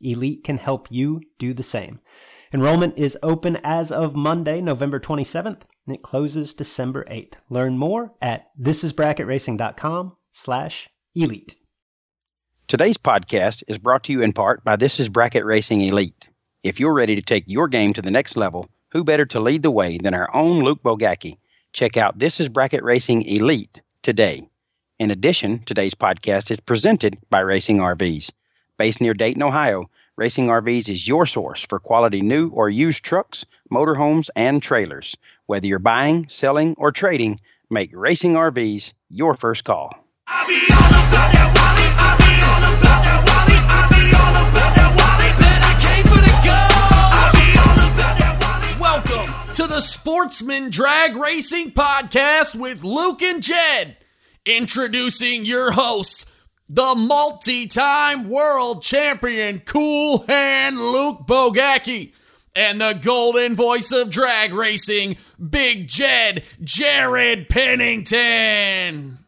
Elite can help you do the same. Enrollment is open as of Monday, November 27th, and it closes December 8th. Learn more at thisisbracketracing.com slash elite. Today's podcast is brought to you in part by This is Bracket Racing Elite. If you're ready to take your game to the next level, who better to lead the way than our own Luke Bogacki? Check out This is Bracket Racing Elite today. In addition, today's podcast is presented by Racing RVs. Based near Dayton, Ohio, Racing RVs is your source for quality new or used trucks, motorhomes, and trailers. Whether you're buying, selling, or trading, make Racing RVs your first call. Welcome to the Sportsman Drag Racing Podcast with Luke and Jed. Introducing your hosts, the multi time world champion Cool Hand Luke Bogacki and the golden voice of drag racing, Big Jed Jared Pennington.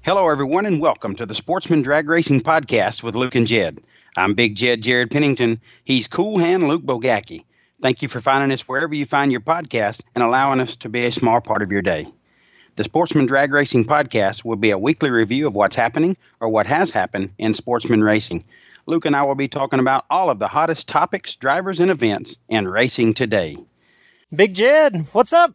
Hello, everyone, and welcome to the Sportsman Drag Racing Podcast with Luke and Jed. I'm Big Jed Jared Pennington. He's Cool Hand Luke Bogacki. Thank you for finding us wherever you find your podcast and allowing us to be a small part of your day. The Sportsman Drag Racing Podcast will be a weekly review of what's happening or what has happened in sportsman racing. Luke and I will be talking about all of the hottest topics, drivers, and events in racing today. Big Jed, what's up?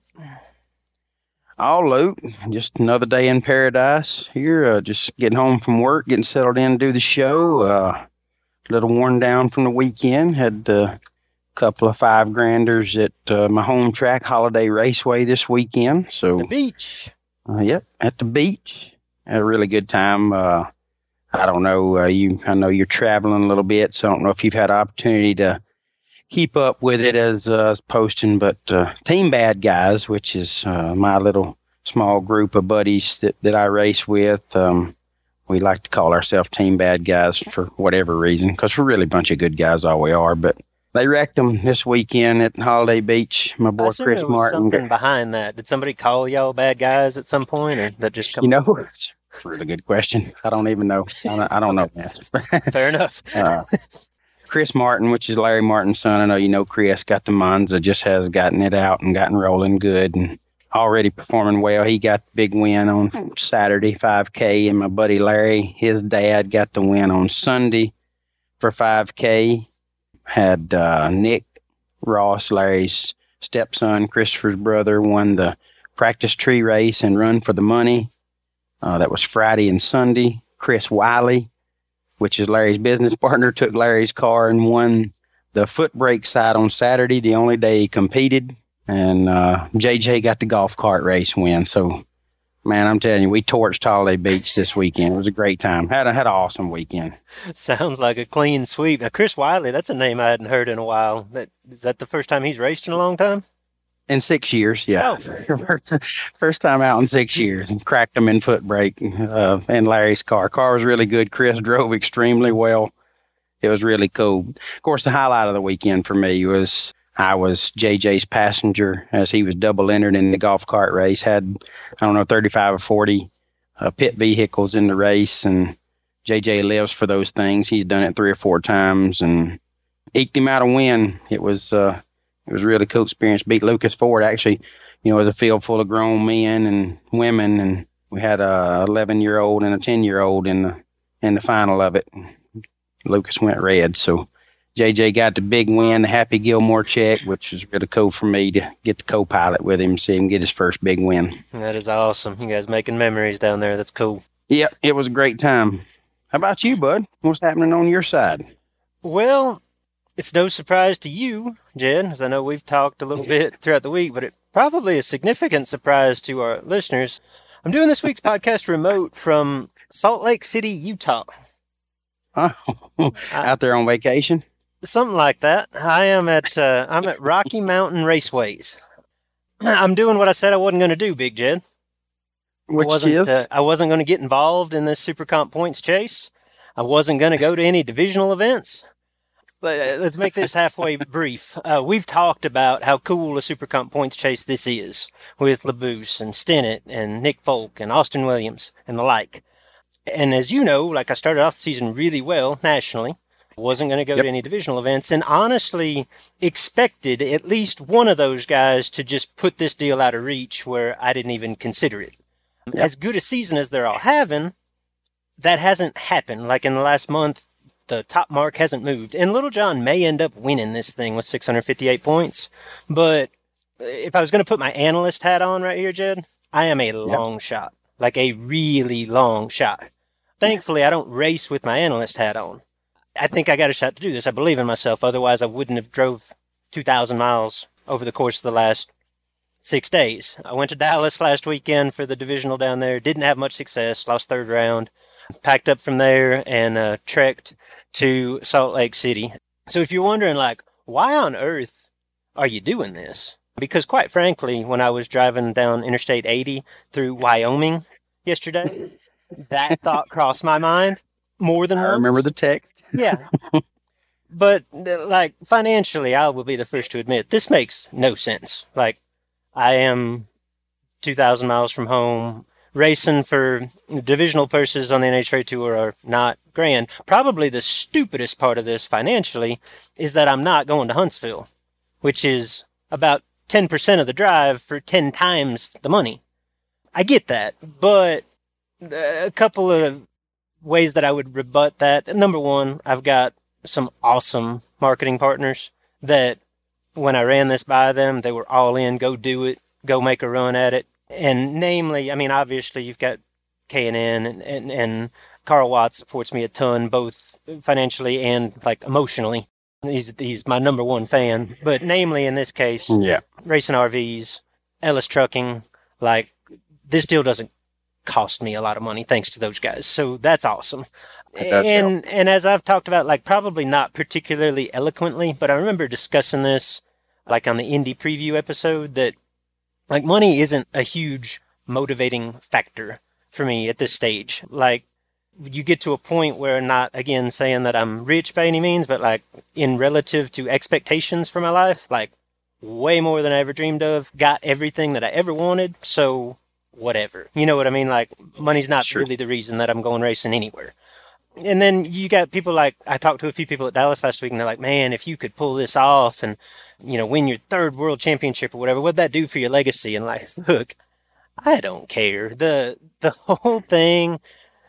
Oh, Luke, just another day in paradise here. Uh, just getting home from work, getting settled in to do the show. Uh, a little worn down from the weekend. Had uh, couple of five granders at uh, my home track, Holiday Raceway, this weekend. So the beach. Uh, yep, at the beach. Had a really good time. Uh, I don't know. Uh, you, I know you're traveling a little bit, so I don't know if you've had opportunity to keep up with it as uh, as posting. But uh, Team Bad Guys, which is my little small group of buddies that that I race with. Um, we like to call ourselves Team Bad Guys for whatever reason, because we're really a bunch of good guys, all we are. But they wrecked them this weekend at Holiday Beach. My boy Chris Martin. Something behind that. Did somebody call y'all bad guys at some point, or that just come? You know, it's a really good question. I don't even know. I don't, I don't know the answer. Fair enough. uh, Chris Martin, which is Larry Martin's son. I know you know Chris got the Monza, just has gotten it out and gotten rolling good and already performing well. He got the big win on Saturday, 5K, and my buddy Larry, his dad, got the win on Sunday for 5K had uh, Nick Ross, Larry's stepson, Christopher's brother, won the practice tree race and run for the money. Uh, that was Friday and Sunday. Chris Wiley, which is Larry's business partner, took Larry's car and won the foot brake side on Saturday, the only day he competed. And uh, JJ got the golf cart race win. So Man, I'm telling you, we torched Holiday Beach this weekend. It was a great time. Had a, had an awesome weekend. Sounds like a clean sweep. Now, Chris Wiley, that's a name I hadn't heard in a while. That is that the first time he's raced in a long time? In six years, yeah. Oh. first time out in six years, and cracked him in foot brake uh, in Larry's car. Car was really good. Chris drove extremely well. It was really cool. Of course, the highlight of the weekend for me was I was JJ's passenger as he was double entered in the golf cart race. Had I don't know 35 or 40 uh, pit vehicles in the race, and JJ lives for those things. He's done it three or four times and eked him out a win. It was uh, it was really cool experience. Beat Lucas Ford actually. You know, it was a field full of grown men and women, and we had a 11 year old and a 10 year old in the in the final of it. Lucas went red, so JJ got the big win, the Happy Gilmore check, which was really cool for me to get the co-pilot with him, see him get his first big win. That is awesome. You guys making memories down there. That's cool. Yep, it was a great time. How about you, bud? What's happening on your side? Well, it's no surprise to you, Jed, as I know we've talked a little bit throughout the week, but it probably a significant surprise to our listeners. I'm doing this week's podcast remote from Salt Lake City, Utah. Oh, out there on vacation? Something like that. I am at uh, I'm at Rocky Mountain Raceways. I'm doing what I said I wasn't going to do, Big Jed. Which I wasn't is? uh, I wasn't going to get involved in this Super Comp points chase. I wasn't going to go to any divisional events. But uh, let's make this halfway brief. Uh, we've talked about how cool a Super Comp points chase this is with Labbous and Stennett and Nick Folk and Austin Williams and the like. And as you know, like I started off the season really well nationally. Wasn't going to go Yep. to any divisional events and honestly expected at least one of those guys to just put this deal out of reach where I didn't even consider it. Yep. As good a season as they're all having, that hasn't happened. Like in the last month, the top mark hasn't moved. And Little John may end up winning this thing with 658 points. But if I was going to put my analyst hat on right here, Jed, I am a long shot. Like a really long shot. Thankfully, I don't race with my analyst hat on. I think I got a shot to do this. I believe in myself. Otherwise, I wouldn't have drove 2,000 miles over the course of the last six days. I went to Dallas last weekend for the divisional down there. Didn't have much success. Lost third round. Packed up from there and uh, trekked to Salt Lake City. So if you're wondering, like, why on earth are you doing this? Because quite frankly, when I was driving down Interstate 80 through Wyoming yesterday, that thought crossed my mind more than I once. remember the text. Yeah. but uh, like financially, I will be the first to admit this makes no sense. Like I am 2,000 miles from home. Racing for divisional purses on the NHRA Tour are not grand. Probably the stupidest part of this financially is that I'm not going to Huntsville, which is about 10% of the drive for 10 times the money. I get that, but uh, a couple of ways that I would rebut that. Number one, I've got some awesome marketing partners that when I ran this by them, they were all in, go do it, go make a run at it. And namely, I mean, obviously you've got K&N and, and, and Carl Watts supports me a ton, both financially and like emotionally. He's, he's my number one fan. But namely in this case, Yeah. racing RVs, Ellis Trucking, like this deal doesn't cost me a lot of money thanks to those guys. So that's awesome. That and and as I've talked about, like probably not particularly eloquently, but I remember discussing this like on the indie preview episode that like money isn't a huge motivating factor for me at this stage. Like you get to a point where not again saying that I'm rich by any means, but like in relative to expectations for my life, like way more than I ever dreamed of, got everything that I ever wanted, so whatever. You know what I mean? Like money's not Sure. really the reason that I'm going racing anywhere. And then you got people like I talked to a few people at Dallas last week, and they're like, "Man, if you could pull this off and you know win your third world championship or whatever, what'd that do for your legacy?" And like, look, I don't care. the The whole thing,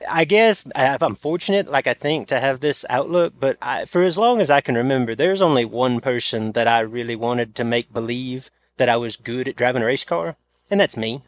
I guess I'm fortunate, like I think, to have this outlook. But I, for as long as I can remember, there's only one person that I really wanted to make believe that I was good at driving a race car, and that's me.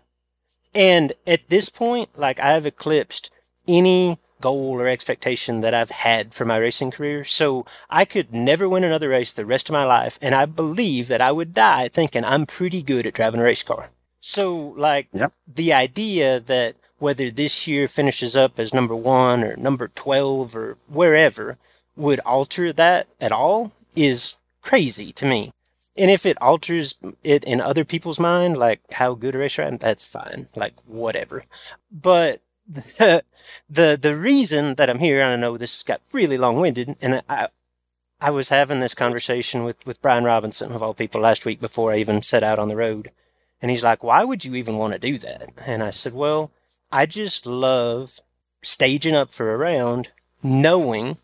And at this point, like I've eclipsed any goal or expectation that I've had for my racing career. So I could never win another race the rest of my life. And I believe that I would die thinking I'm pretty good at driving a race car. So, like, Yep. the idea that whether this year finishes up as number one or number 12 or wherever would alter that at all is crazy to me. And if it alters it in other people's mind, like how good a racer I am, that's fine. Like whatever. But the the the reason that I'm here, and I know this got really long winded, and I I was having this conversation with, with Brian Robinson, of all people, last week before I even set out on the road. And he's like, Why would you even want to do that? And I said, Well, I just love staging up for a round, knowing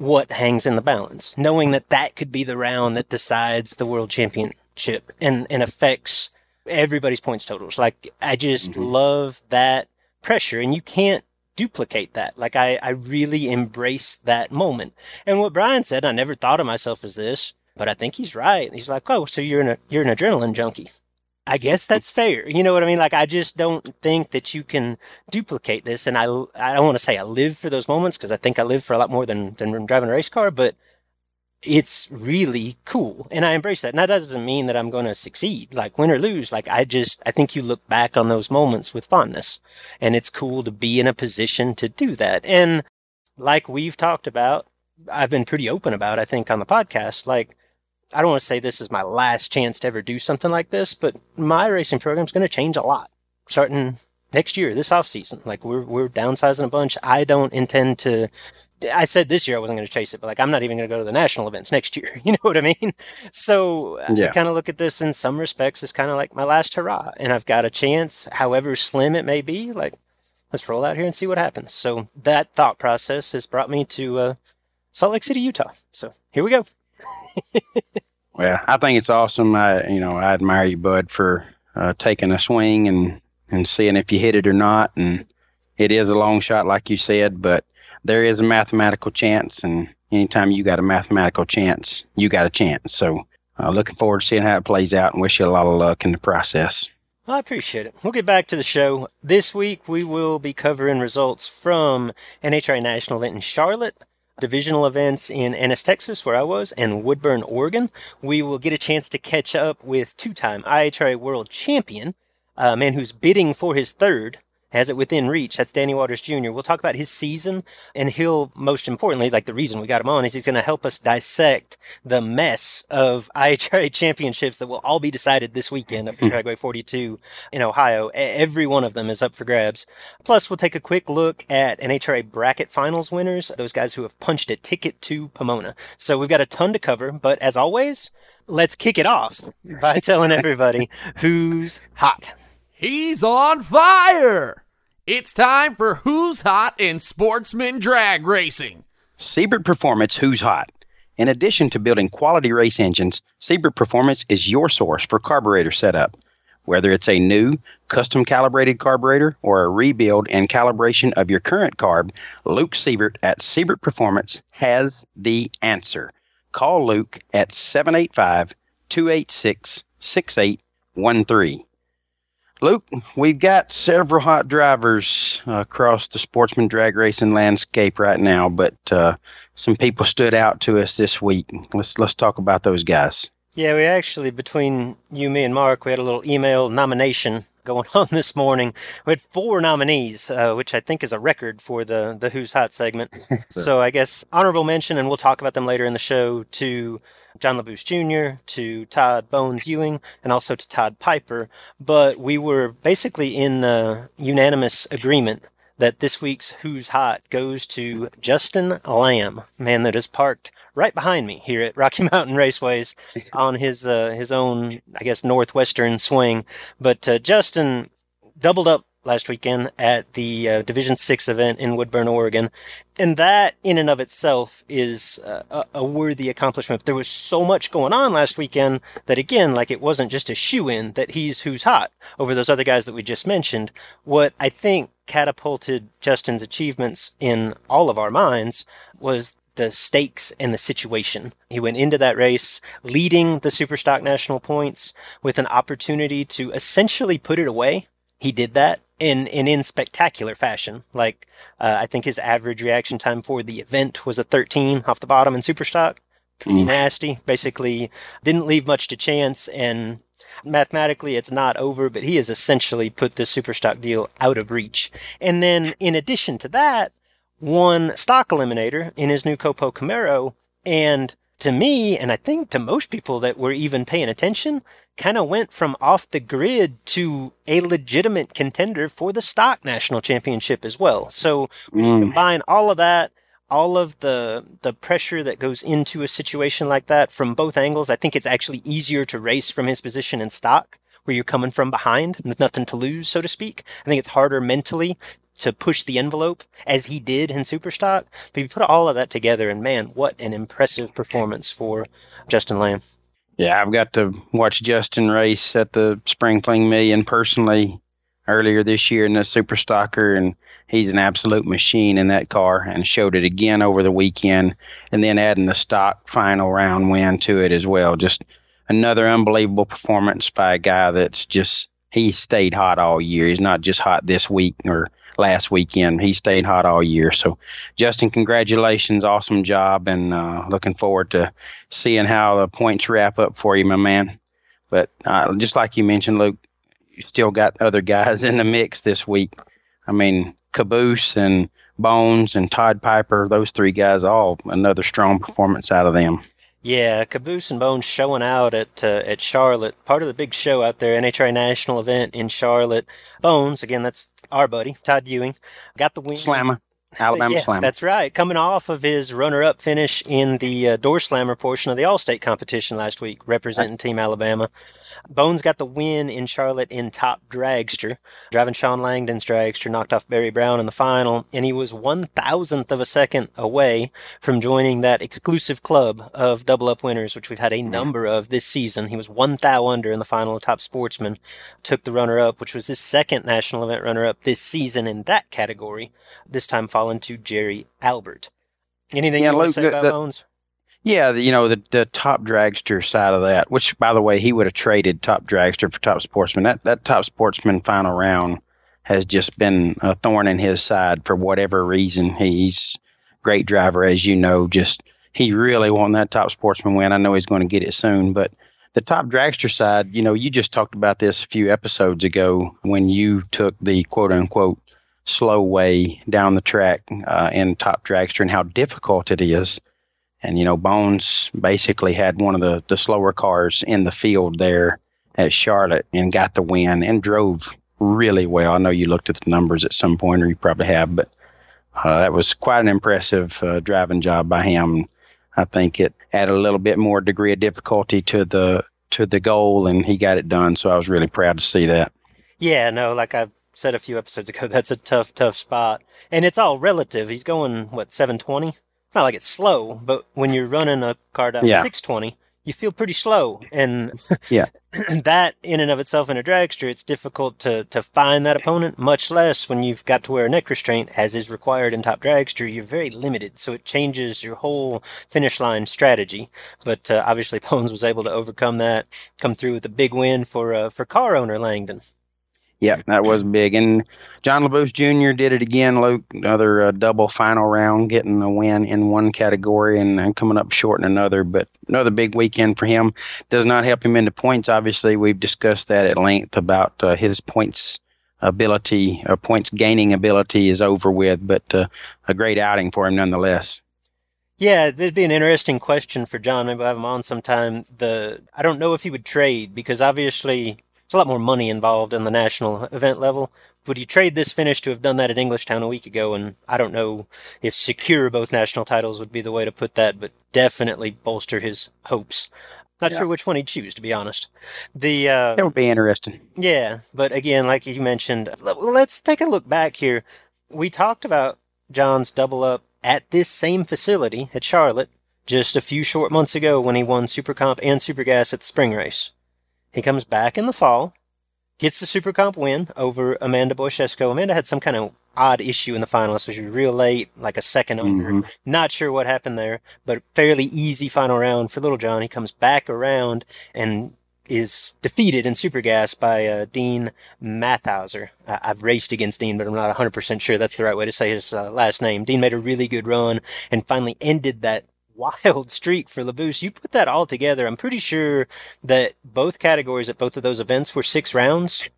what hangs in the balance, knowing that that could be the round that decides the world championship and, and affects everybody's points totals. Like, I just mm-hmm. love that pressure. And you can't duplicate that. Like I, I really embrace that moment. And what Brian said, I never thought of myself as this, but I think he's right. He's like, oh, so you're an you're an adrenaline junkie. I guess that's fair. You know what I mean? Like I just don't think that you can duplicate this. And I I don't want to say I live for those moments because I think I live for a lot more than than driving a race car, but it's really cool and i embrace that and that doesn't mean that i'm going to succeed like win or lose like i just i think you look back on those moments with fondness and it's cool to be in a position to do that and like we've talked about i've been pretty open about i think on the podcast like i don't want to say this is my last chance to ever do something like this but my racing program is going to change a lot starting next year this off season like we're we're downsizing a bunch i don't intend to I said this year I wasn't going to chase it, but like I'm not even going to go to the national events next year. You know what I mean? So yeah. I kind of look at this in some respects as kind of like my last hurrah, and I've got a chance, however slim it may be. Like let's roll out here and see what happens. So that thought process has brought me to uh, Salt Lake City, Utah. So here we go. well, I think it's awesome. I you know I admire you, Bud, for uh, taking a swing and and seeing if you hit it or not. And it is a long shot, like you said, but there is a mathematical chance, and anytime you got a mathematical chance, you got a chance. So, uh, looking forward to seeing how it plays out, and wish you a lot of luck in the process. I appreciate it. We'll get back to the show. This week, we will be covering results from NHRA National event in Charlotte, divisional events in Ennis, Texas, where I was, and Woodburn, Oregon. We will get a chance to catch up with two time IHRA World Champion, a man who's bidding for his third has it within reach. That's Danny Waters Jr. We'll talk about his season, and he'll, most importantly, like the reason we got him on is he's going to help us dissect the mess of IHRA championships that will all be decided this weekend at Dragway hmm. 42 in Ohio. Every one of them is up for grabs. Plus, we'll take a quick look at NHRA bracket finals winners, those guys who have punched a ticket to Pomona. So we've got a ton to cover, but as always, let's kick it off by telling everybody who's hot. He's on fire! It's time for Who's Hot in Sportsman Drag Racing. Siebert Performance Who's Hot. In addition to building quality race engines, Siebert Performance is your source for carburetor setup. Whether it's a new, custom calibrated carburetor or a rebuild and calibration of your current carb, Luke Siebert at Siebert Performance has the answer. Call Luke at 785 286 6813. Luke, we've got several hot drivers uh, across the sportsman drag racing landscape right now, but uh, some people stood out to us this week. Let's let's talk about those guys. Yeah, we actually between you, me, and Mark, we had a little email nomination going on this morning. We had four nominees, uh, which I think is a record for the the Who's Hot segment. so I guess honorable mention, and we'll talk about them later in the show. To John Labbous Jr., to Todd Bones Ewing, and also to Todd Piper. But we were basically in the unanimous agreement that this week's Who's Hot goes to Justin Lamb, man that is parked right behind me here at Rocky Mountain Raceways on his uh, his own, I guess, northwestern swing. But uh, Justin doubled up last weekend at the uh, Division Six event in Woodburn, Oregon, and that in and of itself is uh, a, a, worthy accomplishment. There was so much going on last weekend that again, like it wasn't just a shoe in that he's who's hot over those other guys that we just mentioned. What I think catapulted Justin's achievements in all of our minds was the stakes and the situation. He went into that race leading the Superstock national points with an opportunity to essentially put it away. He did that in, in in spectacular fashion. Like uh, I think his average reaction time for the event was a 13 off the bottom in Superstock. Pretty mm. nasty. Basically, didn't leave much to chance, and mathematically it's not over. But he has essentially put this Superstock deal out of reach. And then, in addition to that, won stock eliminator in his new Copo Camaro, and to me, and I think to most people that were even paying attention, kind of went from off the grid to a legitimate contender for the stock national championship as well. So mm. combine all of that all of the the pressure that goes into a situation like that from both angles, I think it's actually easier to race from his position in stock, where you're coming from behind with nothing to lose, so to speak. I think it's harder mentally to push the envelope as he did in Superstock. But you put all of that together, and man, what an impressive performance for Justin Lamb. Yeah, I've got to watch Justin race at the Spring Fling Million personally earlier this year in the Superstocker, and he's an absolute machine in that car and showed it again over the weekend. And then adding the stock final round win to it as well. Just another unbelievable performance by a guy that's just, he stayed hot all year. He's not just hot this week or last weekend. He stayed hot all year. So, Justin, congratulations. Awesome job. And uh, looking forward to seeing how the points wrap up for you, my man. But uh, just like you mentioned, Luke, you still got other guys in the mix this week. I mean, Caboose and Bones and Todd Piper, those three guys, all another strong performance out of them. Yeah, Caboose and Bones showing out at uh, at Charlotte. Part of the big show out there, NHRA national event in Charlotte. Bones, again, that's our buddy Todd Ewing, got the win. Slammer. Alabama yeah, Slammer. That's right. Coming off of his runner-up finish in the uh, door slammer portion of the All-State competition last week, representing Team Alabama. Bones got the win in Charlotte in top dragster, driving Sean Langdon's dragster, knocked off Barry Brown in the final, and he was one thousandth of a second away from joining that exclusive club of double-up winners, which we've had a number of this season. He was one thou under in the final of Top Sportsman, took the runner-up, which was his second national event runner-up this season in that category. This time fallen to Jerry Albert. Anything Yeah, you want to say about the- Bones? Yeah, the, you know the the top dragster side of that, which by the way he would have traded top dragster for top sportsman. That that top sportsman final round has just been a thorn in his side for whatever reason. He's great driver, as you know. Just he really won that top sportsman win. I know he's going to get it soon, but the top dragster side, you know, you just talked about this a few episodes ago when you took the quote unquote slow way down the track uh, in top dragster and how difficult it is. And you know, Bones basically had one of the, the slower cars in the field there at Charlotte and got the win and drove really well. I know you looked at the numbers at some point, or you probably have, but uh, that was quite an impressive uh, driving job by him. I think it added a little bit more degree of difficulty to the to the goal, and he got it done. So I was really proud to see that. Yeah, no, like I said a few episodes ago, that's a tough, tough spot. And it's all relative. He's going, what, 720? It's not like it's slow, but when you're running a car down Yeah. 620, you feel pretty slow. And Yeah. that, in and of itself, in a dragster, it's difficult to, to find that opponent, much less when you've got to wear a neck restraint, as is required in top dragster. You're very limited, so it changes your whole finish line strategy. But uh, obviously, Bones was able to overcome that, come through with a big win for uh, for car owner Langdon. Yeah, that was big. And John Labbous Jr. did it again, Luke. Another uh, double final round, getting a win in one category and, and coming up short in another. But another big weekend for him. Does not help him into points. Obviously, we've discussed that at length about uh, his points ability, or points gaining ability is over with, but uh, a great outing for him nonetheless. Yeah, it'd be an interesting question for John. Maybe we'll have him on sometime. The I don't know if he would trade because obviously there's a lot more money involved in the national event level. Would you trade this finish to have done that at Englishtown a week ago? And I don't know if secure both national titles would be the way to put that, but definitely bolster his hopes. Not sure which one he'd choose, to be honest. The uh, That would be interesting. yeah, but again, like you mentioned, let's take a look back here. We talked about John's double up at this same facility at Charlotte just a few short months ago when he won Super Comp and Super Gas at the spring race. He comes back in the fall, gets the Super Comp win over Amanda Boychesko. Amanda had some kind of odd issue in the final, so she was real late, like a second under. Mhm. Not sure what happened there, but fairly easy final round for Little John. He comes back around and is defeated in Super Gas by uh, Dean Mathauser. I- I've raced against Dean, but I'm not 100% sure that's the right way to say his uh, last name. Dean made a really good run and finally ended that wild streak for Labbous. You put that all together, I'm pretty sure that both categories at both of those events were six rounds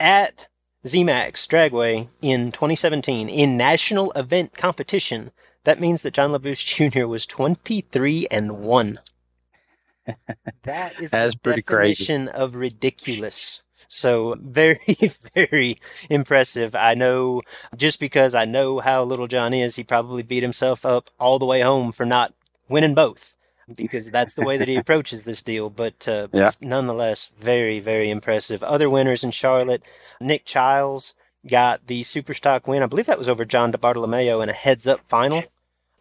at ZMAX Dragway in 2017 in national event competition. That means that John Labbous Jr. was 23 and 1. That is That's the pretty crazy. definition of ridiculous. So very, very impressive. I know just because I know how little John is, he probably beat himself up all the way home for not winning both because that's the way that he approaches this deal. But uh, Yeah. nonetheless, very, very impressive. Other winners in Charlotte, Nick Childs got the super stock win. I believe that was over John DeBartolomeo in a heads up final.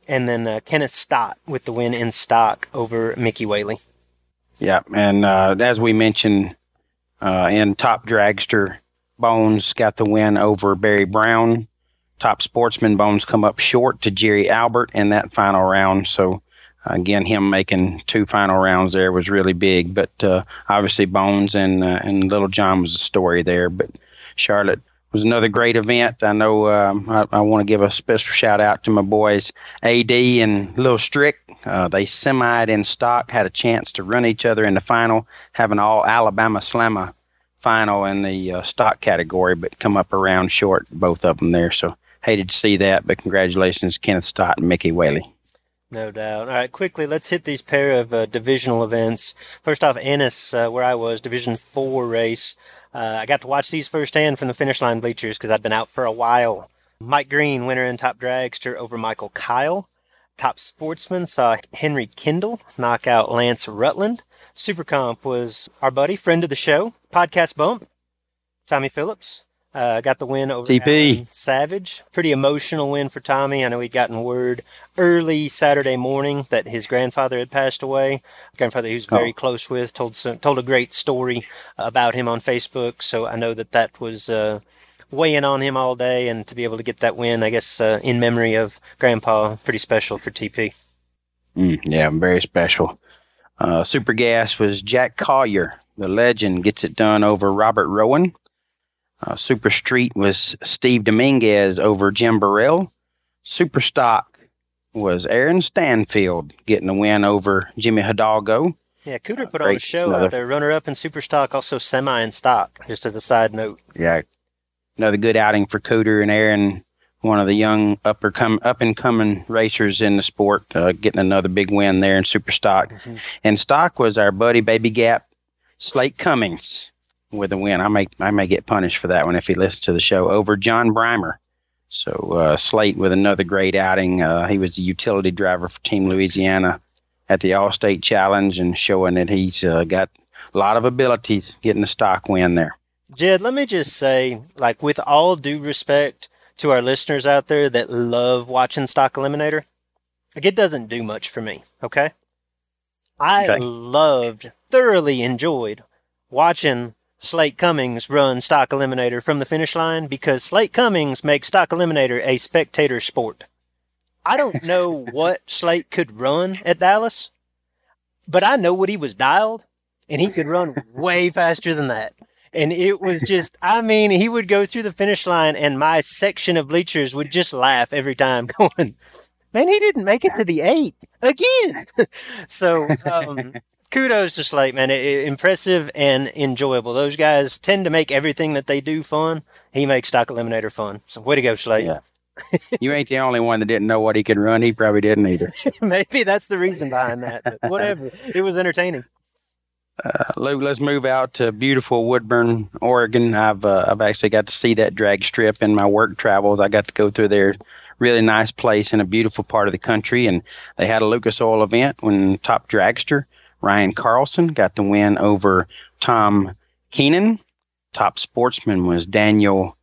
And then uh, Kenneth Stott with the win in stock over Mickey Whaley. Yeah, and uh, as we mentioned uh, in Top Dragster, Bones got the win over Barry Brown. Top Sportsman Bones come up short to Jerry Albert in that final round. So again, him making two final rounds there was really big. But uh, obviously, Bones and uh, and Little John was the story there. But Charlotte was another great event. I know um, I, I want to give a special shout out to my boys AD and Little Strick. Uh, they semied in stock, had a chance to run each other in the final, having all Alabama Slamma final in the uh, stock category, but come up around short, both of them there. So hated to see that, but congratulations, Kenneth Stott and Mickey Whaley. No doubt. All right, quickly, let's hit these pair of uh, divisional events. First off, Ennis, uh, where I was, Division 4 race. Uh, I got to watch these firsthand from the finish line bleachers because I'd been out for a while. Mike Green, winner in Top Dragster over Michael Kyle. Top Sportsman saw Henry Kendall knock out Lance Rutland. Super Comp was our buddy, friend of the show, Podcast Bump, Tommy Phillips. Uh, got the win over TP. Savage. Pretty emotional win for Tommy. I know he'd gotten word early Saturday morning that his grandfather had passed away. Grandfather he was very Oh. close with told some, told a great story about him on Facebook. So I know that that was uh, weighing on him all day, and to be able to get that win, I guess uh, in memory of Grandpa, pretty special for TP. Mm, yeah, very special. Uh, Super Gas was Jack Collier, the legend, gets it done over Robert Rowan. Uh, Super Street was Steve Dominguez over Jim Burrell. Super Stock was Aaron Stanfield getting the win over Jimmy Hidalgo. Yeah, Cooter put on a show Another- out there, runner up in super stock, also semi in stock. Just as a side note. Yeah, another good outing for Cooter and Aaron, one of the young upper come up and coming racers in the sport, uh, getting another big win there in Super Stock. And Stock was our buddy Baby Gap, Slate Cummings with a win. I may I may get punished for that one if he listens to the show over John Breimer. So uh, Slate with another great outing. Uh, he was the utility driver for Team Louisiana at the All State Challenge and showing that he's uh, got a lot of abilities, getting a stock win there. Jed, let me just say, like, with all due respect to our listeners out there that love watching Stock Eliminator, like, it doesn't do much for me, okay? I Okay. loved, thoroughly enjoyed watching Slate Cummings run Stock Eliminator from the finish line because Slate Cummings makes Stock Eliminator a spectator sport. I don't know what Slate could run at Dallas, but I know what he was dialed, and he could run way faster than that. And it was just, I mean, he would go through the finish line, and my section of bleachers would just laugh every time, going, Man, he didn't make it to the eight again. so, um, kudos to Slate, man. I- I- impressive and enjoyable. Those guys tend to make everything that they do fun. He makes Stock Eliminator fun. So, way to go, Slate. Yeah. you ain't the only one that didn't know what he could run. He probably didn't either. Maybe that's the reason behind that. But whatever. it was entertaining. Uh, Luke, let's move out to beautiful Woodburn, Oregon. I've uh, I've actually got to see that drag strip in my work travels. I got to go through there. Really nice place in a beautiful part of the country, and they had a Lucas Oil event when top dragster Ryan Carlson got the win over Tom Keenan. Top sportsman was Daniel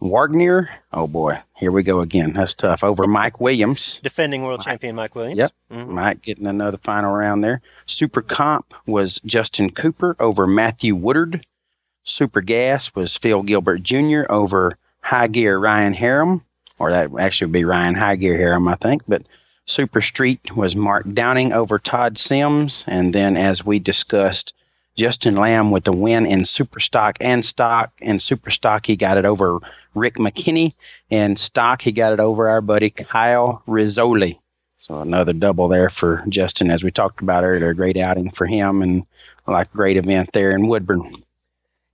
Wagner. Oh boy, here we go again. That's tough. Over Mike Williams. Defending world champion Mike Williams. Yep. Mhm. Mike getting another final round there. Super Comp was Justin Cooper over Matthew Woodard. Super Gas was Phil Gilbert Jr. over High Gear Ryan Harem, or that actually would be Ryan High Gear Harem, I think. But Super Street was Mark Downing over Todd Sims. And then, as we discussed, Justin Lamb with the win in Super Stock and Stock. In Super Stock, he got it over Rick McKinney. And Stock, he got it over our buddy Kyle Rizzoli. So another double there for Justin, as we talked about earlier. Great outing for him and like great event there in Woodburn.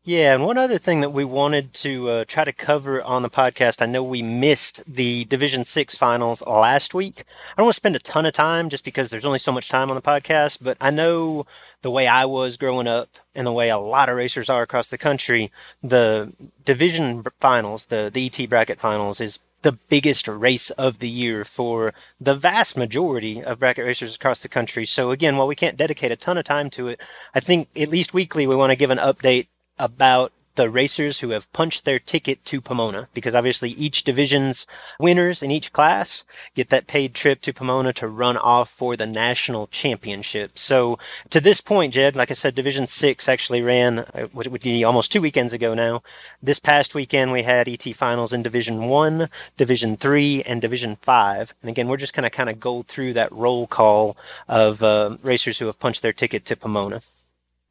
Yeah, and one other thing that we wanted to uh, try to cover on the podcast, I know we missed the Division Six finals last week. I don't want to spend a ton of time just because there's only so much time on the podcast, but I know the way I was growing up and the way a lot of racers are across the country, the division finals, the, the ET bracket finals, is the biggest race of the year for the vast majority of bracket racers across the country. So again, while we can't dedicate a ton of time to it, I think at least weekly we want to give an update about the racers who have punched their ticket to Pomona because obviously each division's winners in each class get that paid trip to Pomona to run off for the national championship. So to this point, Jed, like I said, Division 6 actually ran, uh, what would be almost two weekends ago now. This past weekend we had ET finals in Division 1, Division 3, and Division 5. And again, we're just going to kind of go through that roll call of uh, racers who have punched their ticket to Pomona.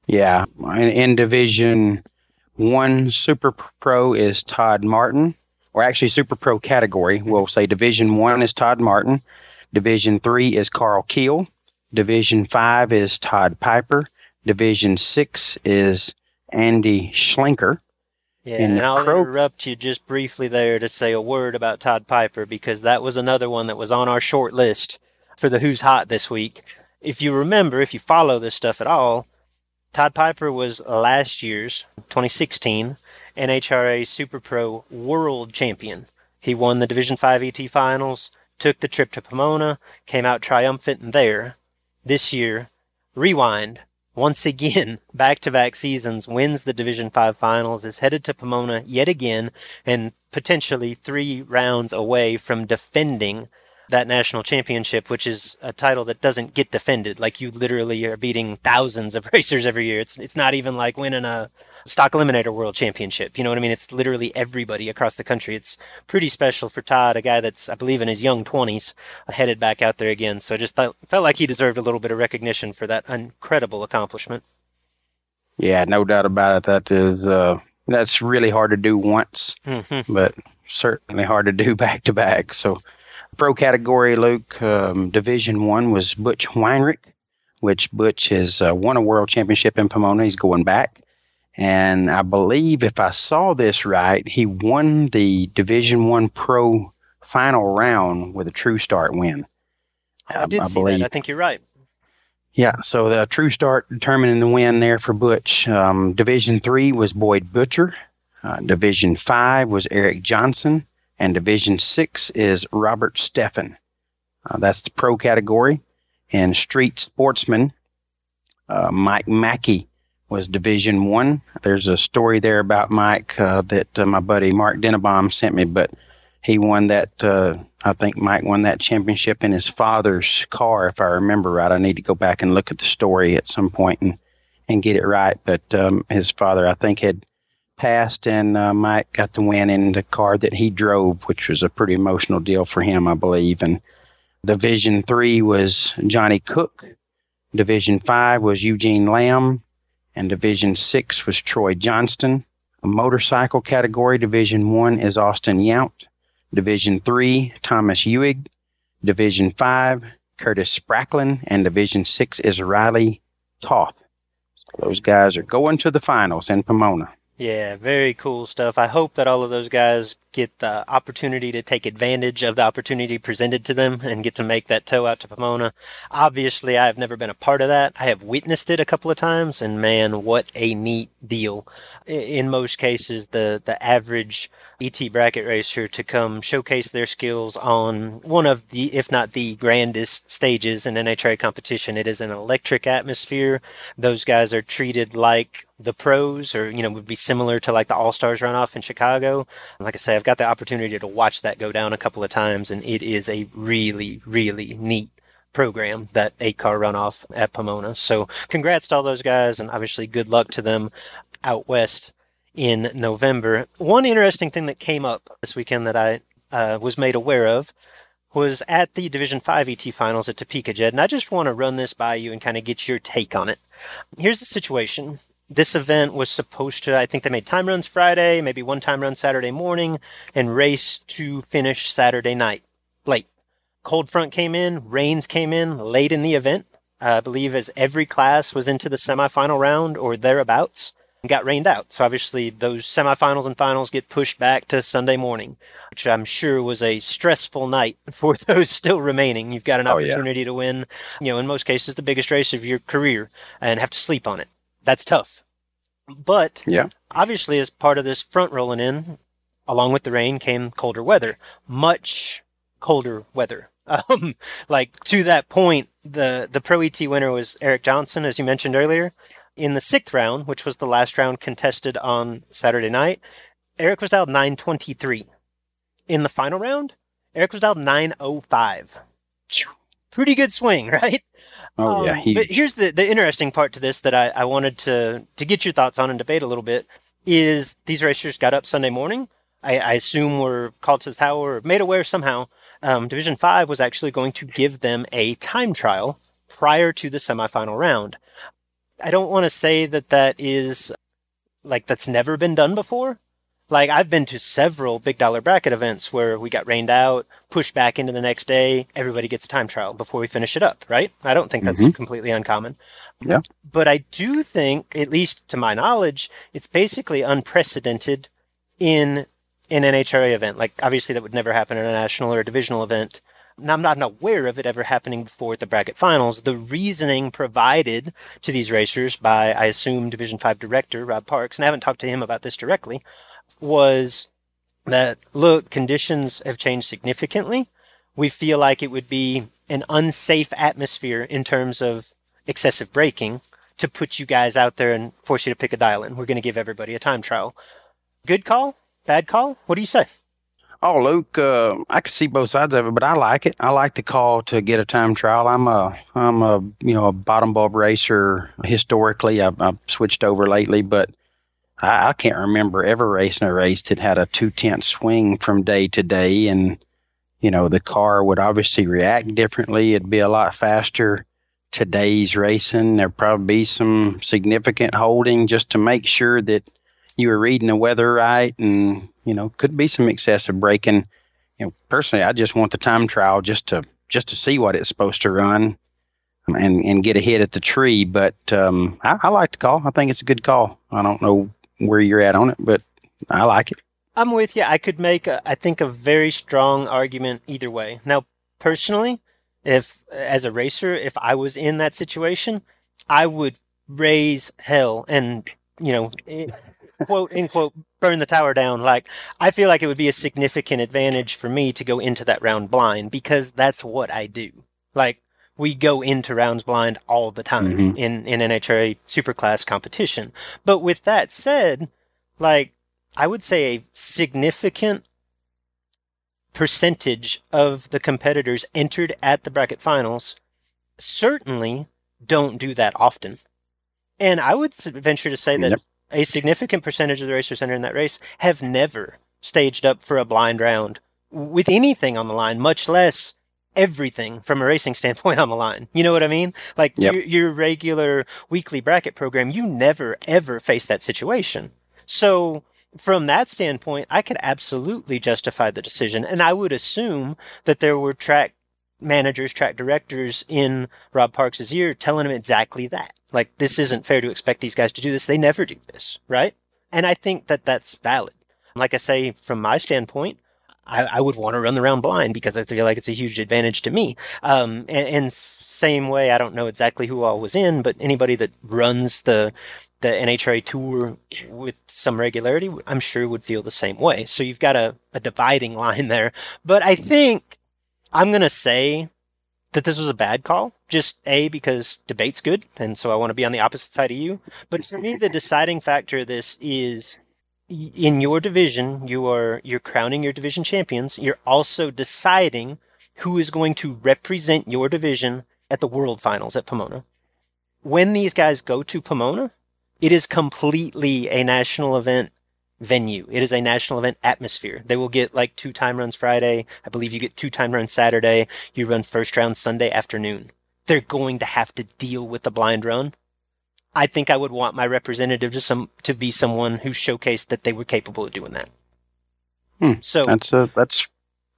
Yeah, in, in Division one Super Pro is Todd Martin, or actually Super Pro category. We'll say Division One is Todd Martin. Division Three is Carl Keel. Division Five is Todd Piper. Division Six is Andy Schlenker. Yeah, and I'll pro- interrupt you just briefly there to say a word about Todd Piper because that was another one that was on our short list for the Who's Hot this week. If you remember, if you follow this stuff at all, Todd Piper was last year's 2016 NHRA Super Pro World Champion. He won the Division 5 ET Finals, took the trip to Pomona, came out triumphant there. This year, rewind, once again, back to back seasons, wins the Division 5 Finals, is headed to Pomona yet again, and potentially three rounds away from defending that national championship, which is a title that doesn't get defended. Like you literally are beating thousands of racers every year. It's it's not even like winning a stock eliminator world championship. You know what I mean? It's literally everybody across the country. It's pretty special for Todd, a guy that's I believe in his young twenties, headed back out there again. So I just thought, felt like he deserved a little bit of recognition for that incredible accomplishment. Yeah, no doubt about it. That is uh, that's really hard to do once, mm-hmm. but certainly hard to do back to back. So pro category, Luke, um, Division One was Butch Weinrich, which Butch has uh, won a world championship in Pomona. He's going back. And I believe, if I saw this right, he won the Division One Pro final round with a True Start win. I did I see believe. that. I think you're right. Yeah, so the True Start determining the win there for Butch. Um, Division Three was Boyd Butcher. Uh, Division Five was Eric Johnson and Division Six is Robert Steffen. Uh, that's the pro category. And Street Sportsman, uh, Mike Mackey was Division One. There's a story there about Mike uh, that uh, my buddy Mark Dennebaum sent me, but he won that. Uh, I think Mike won that championship in his father's car, if I remember right. I need to go back and look at the story at some point and and get it right. But um, his father, I think, had passed, and uh, Mike got the win in the car that he drove, which was a pretty emotional deal for him, I believe. And Division three was Johnny Cook. Division five was Eugene Lamb, and Division six was Troy Johnston. A motorcycle category, Division one is Austin Yount. Division three, Thomas Ewig. Division five, Curtis Spracklin, and Division six is Riley Toth. Those guys are going to the finals in Pomona. Yeah, very cool stuff. I hope that all of those guys get the opportunity to take advantage of the opportunity presented to them and get to make that tow out to Pomona. Obviously, I have never been a part of that. I have witnessed it a couple of times, and man, what a neat deal. In most cases, the, the average ET bracket racer to come showcase their skills on one of the, if not the grandest stages in NHRA competition. It is an electric atmosphere. Those guys are treated like the pros, or you know, would be similar to like the All Stars runoff in Chicago. Like I say, I've got the opportunity to watch that go down a couple of times, and it is a really, really neat program that eight car runoff at Pomona. So congrats to all those guys, and obviously good luck to them out west in November. One interesting thing that came up this weekend that I uh, was made aware of was at the Division 5 ET Finals at Topeka, Jed, and I just want to run this by you and kind of get your take on it. Here's the situation. This event was supposed to, I think they made time runs Friday, maybe one time run Saturday morning, and race to finish Saturday night, late. Cold front came in, rains came in late in the event. I believe as every class was into the semifinal round or thereabouts. got rained out. So obviously those semifinals and finals get pushed back to Sunday morning, which I'm sure was a stressful night for those still remaining. You've got an Oh, yeah. opportunity to win, you know, in most cases the biggest race of your career and have to sleep on it. That's tough. But Yeah. obviously as part of this front rolling in, along with the rain came colder weather. Much colder weather. Um, like to that point, the the Pro ET winner was Eric Johnson, as you mentioned earlier. In the sixth round, which was the last round contested on Saturday night, Eric was dialed 923. In the final round, Eric was dialed 905. Pretty good swing, right? Oh yeah, Um, huge. But here's the, the interesting part to this that I, I wanted to, to get your thoughts on and debate a little bit is these racers got up Sunday morning. I, I assume were called to the tower or made aware somehow. Um, Division 5 was actually going to give them a time trial prior to the semifinal round. I don't want to say that that is like that's never been done before. Like I've been to several big dollar bracket events where we got rained out, pushed back into the next day, everybody gets a time trial before we finish it up, right? I don't think that's Mhm. completely uncommon. Yeah. But I do think, at least to my knowledge, it's basically unprecedented in an NHRA event. Like obviously that would never happen in a national or a divisional event. Now, I'm not aware of it ever happening before at the bracket finals. The reasoning provided to these racers by, I assume, Division 5 director Rob Parks, and I haven't talked to him about this directly, was that look, conditions have changed significantly. We feel like it would be an unsafe atmosphere in terms of excessive braking to put you guys out there and force you to pick a dial in. We're going to give everybody a time trial. Good call? Bad call? What do you say? Oh, Luke, uh, I could see both sides of it, but I like it. I like the call to get a time trial. I'm a, I'm a, you know, a bottom bulb racer historically. I've, I've switched over lately, but I, I can't remember ever racing a race that had a two tenth swing from day to day, and you know the car would obviously react differently. It'd be a lot faster. Today's racing, there'd probably be some significant holding just to make sure that you were reading the weather right. And you know could be some excessive braking. You know personally i just want the time trial just to just to see what it's supposed to run and and get a hit at the tree. But um i, I like the call. I think it's a good call. I don't know where you're at on it but i like it I'm with you. I could make, a, I think, a very strong argument either way. Now, personally, if as a racer, if I was in that situation, I would raise hell and you know, eh, quote unquote, burn the tower down. Like I feel like it would be a significant advantage for me to go into that round blind because that's what I do. Like we go into rounds blind all the time Mhm. in in NHRA Superclass competition. But with that said, like I would say a significant percentage of the competitors entered at the bracket finals certainly don't do that often. And I would venture to say that Yep. a significant percentage of the racers entering that race have never staged up for a blind round with anything on the line, much less everything from a racing standpoint on the line. You know what I mean? Like Yep. your, your regular weekly bracket program, you never ever face that situation. So from that standpoint, I could absolutely justify the decision. And I would assume that there were track managers, track directors in Rob Parks' ear telling him exactly that. Like, this isn't fair to expect these guys to do this. They never do this, right? And I think that that's valid. Like I say, from my standpoint, I, I would want to run the round blind because I feel like it's a huge advantage to me. Um, and, and same way, I don't know exactly who all was in, but anybody that runs the the NHRA tour with some regularity, I'm sure would feel the same way. So you've got a, a dividing line there. But I think I'm going to say that this was a bad call. Just A, because debate's good. And so I want to be on the opposite side of you. But for me, the deciding factor of this is in your division, you are, you're crowning your division champions. You're also deciding who is going to represent your division at the world finals at Pomona. When these guys go to Pomona, it is completely a national event venue. It is a national event atmosphere. They will get like two time runs Friday. I believe you get two time runs Saturday. You run first round Sunday afternoon. They're going to have to deal with the blind run. I think I would want my representative to some to be someone who showcased that they were capable of doing that. Hmm. So, that's a that's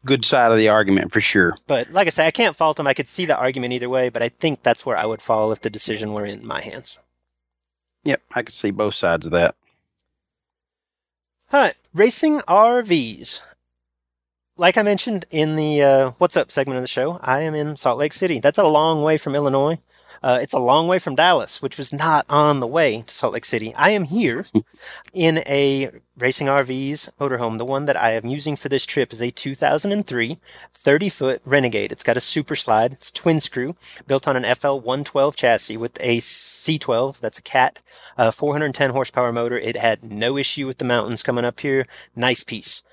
good side of the argument for sure but like I say, I can't fault them. I could see the argument either way, but I think that's where I would fall if the decision were in my hands. yep i could see both sides of that All right, racing RVs. Like I mentioned in the uh, What's Up segment of the show, I am in Salt Lake City. That's a long way from Illinois. Uh, it's a long way from Dallas, which was not on the way to Salt Lake City. I am here in a Racing RVs motorhome. The one that I am using for this trip is a 2003 30 foot Renegade. It's got a super slide. It's twin screw, built on an FL 112 chassis with a C12. That's a CAT, uh, 410 horsepower motor. It had no issue with the mountains coming up here. Nice piece.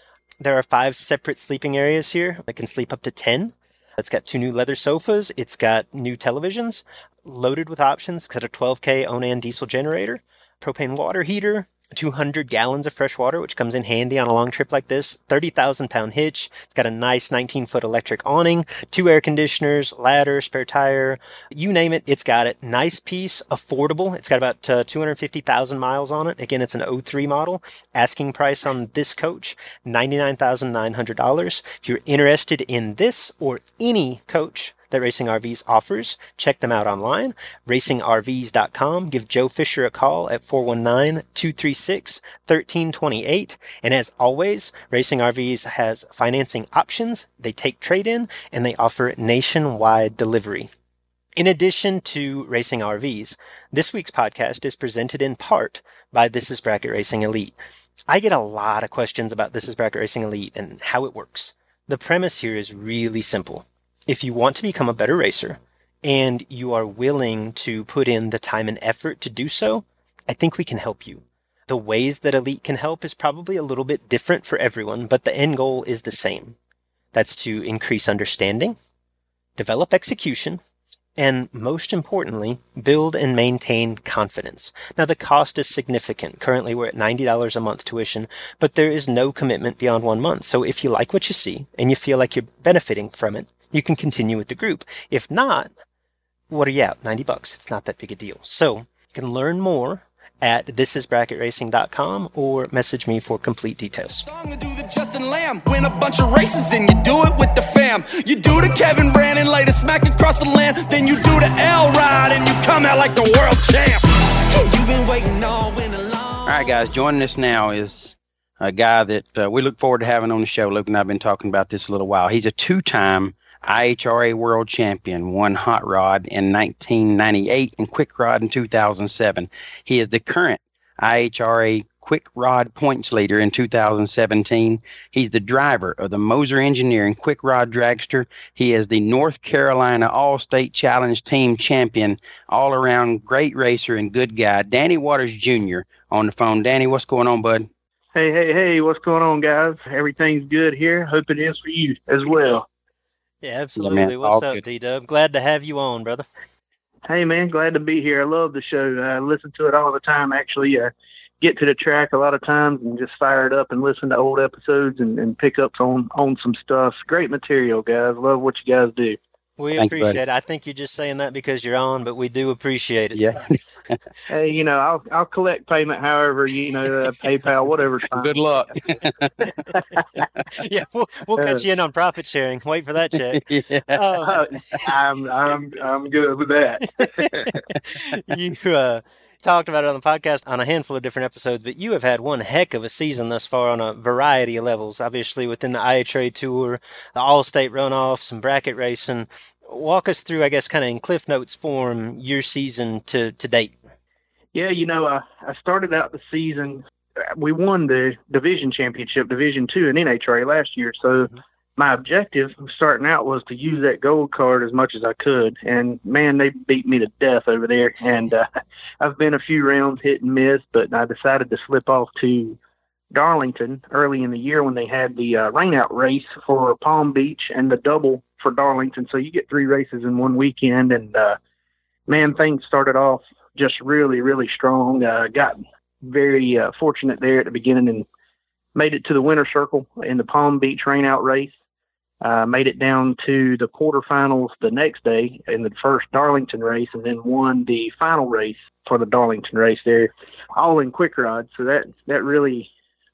There are five separate sleeping areas here. I can sleep up to 10. It's got two new leather sofas. It's got new televisions loaded with options. It's got a 12K Onan diesel generator, propane water heater, 200 gallons of fresh water, which comes in handy on a long trip like this. 30,000 pound hitch. It's got a nice 19 foot electric awning, two air conditioners, ladder, spare tire. You name it, it's got it. Nice piece, affordable. It's got about uh, 250,000 miles on it. Again, it's an 03 model. Asking price on this coach, $99,900. If you're interested in this or any coach, that Racing RVs offers. Check them out online, racingrvs.com. Give Joe Fisher a call at 419 236 1328. And as always, Racing RVs has financing options, they take trade in, and they offer nationwide delivery. In addition to Racing RVs, this week's podcast is presented in part by This is Bracket Racing Elite. I get a lot of questions about This is Bracket Racing Elite and how it works. The premise here is really simple if you want to become a better racer and you are willing to put in the time and effort to do so, I think we can help you. The ways that Elite can help is probably a little bit different for everyone, but the end goal is the same. That's to increase understanding, develop execution, and most importantly, build and maintain confidence. Now, the cost is significant. Currently, we're at $90 a month tuition, but there is no commitment beyond one month. So if you like what you see and you feel like you're benefiting from it, you can continue with the group. If not, what are you out? 90 bucks. It's not that big a deal. So you can learn more at thisisbracketracing.com or message me for complete details. Song to do the Justin Lamb, win a bunch of races and you do it with the fam. You do the Kevin Brandon, lay the smack across the land, then you do the L ride and you come out like the world champ. You've been waiting all winter long. All right, guys, joining us now is a guy that uh, we look forward to having on the show. Luke and I have been talking about this a little while. He's a two-time IHRA World Champion, won Hot Rod in 1998 and Quick Rod in 2007. He is the current IHRA Quick Rod points leader in 2017. He's the driver of the Moser Engineering Quick Rod Dragster. He is the North Carolina All State Challenge Team Champion, all around great racer and good guy, Danny Waters Jr. on the phone. Danny, what's going on, bud? Hey, hey, hey, what's going on, guys? Everything's good here. Hope it is for you as well. Yeah, absolutely. What's up, D Dub? Glad to have you on, brother. Hey, man, glad to be here. I love the show. I listen to it all the time. Actually, uh, get to the track a lot of times and just fire it up and listen to old episodes and, and pick up on on some stuff. Great material, guys. Love what you guys do. We Thank you, appreciate it. I think you're just saying that because you're on, but we do appreciate it. Yeah. Hey, you know, I'll I'll collect payment however you know uh, PayPal, whatever. fine. Good luck. yeah, we'll, we'll cut you in on profit sharing. Wait for that check. yeah. Um, Uh, I'm I'm I'm good with that. you uh, talked about it on the podcast on a handful of different episodes, but you have had one heck of a season thus far on a variety of levels. Obviously, within the IHRA Tour, the All State Runoff, some bracket racing. Walk us through, I guess, kind of in Cliff Notes form, your season to, to date. Yeah, you know, I, I started out the season. We won the division championship, Division Two in NHRA last year. So my objective starting out was to use that gold card as much as I could. And man, they beat me to death over there. And uh, I've been a few rounds hit and miss, but I decided to slip off to Darlington early in the year when they had the uh, rainout race for Palm Beach and the double for Darlington. So you get three races in one weekend. And uh, man, things started off just really, really strong. Uh, got very uh, fortunate there at the beginning and made it to the winter circle in the Palm Beach rainout race. Uh, made it down to the quarterfinals the next day in the first Darlington race, and then won the final race for the Darlington race there, all in quick rod. So that that really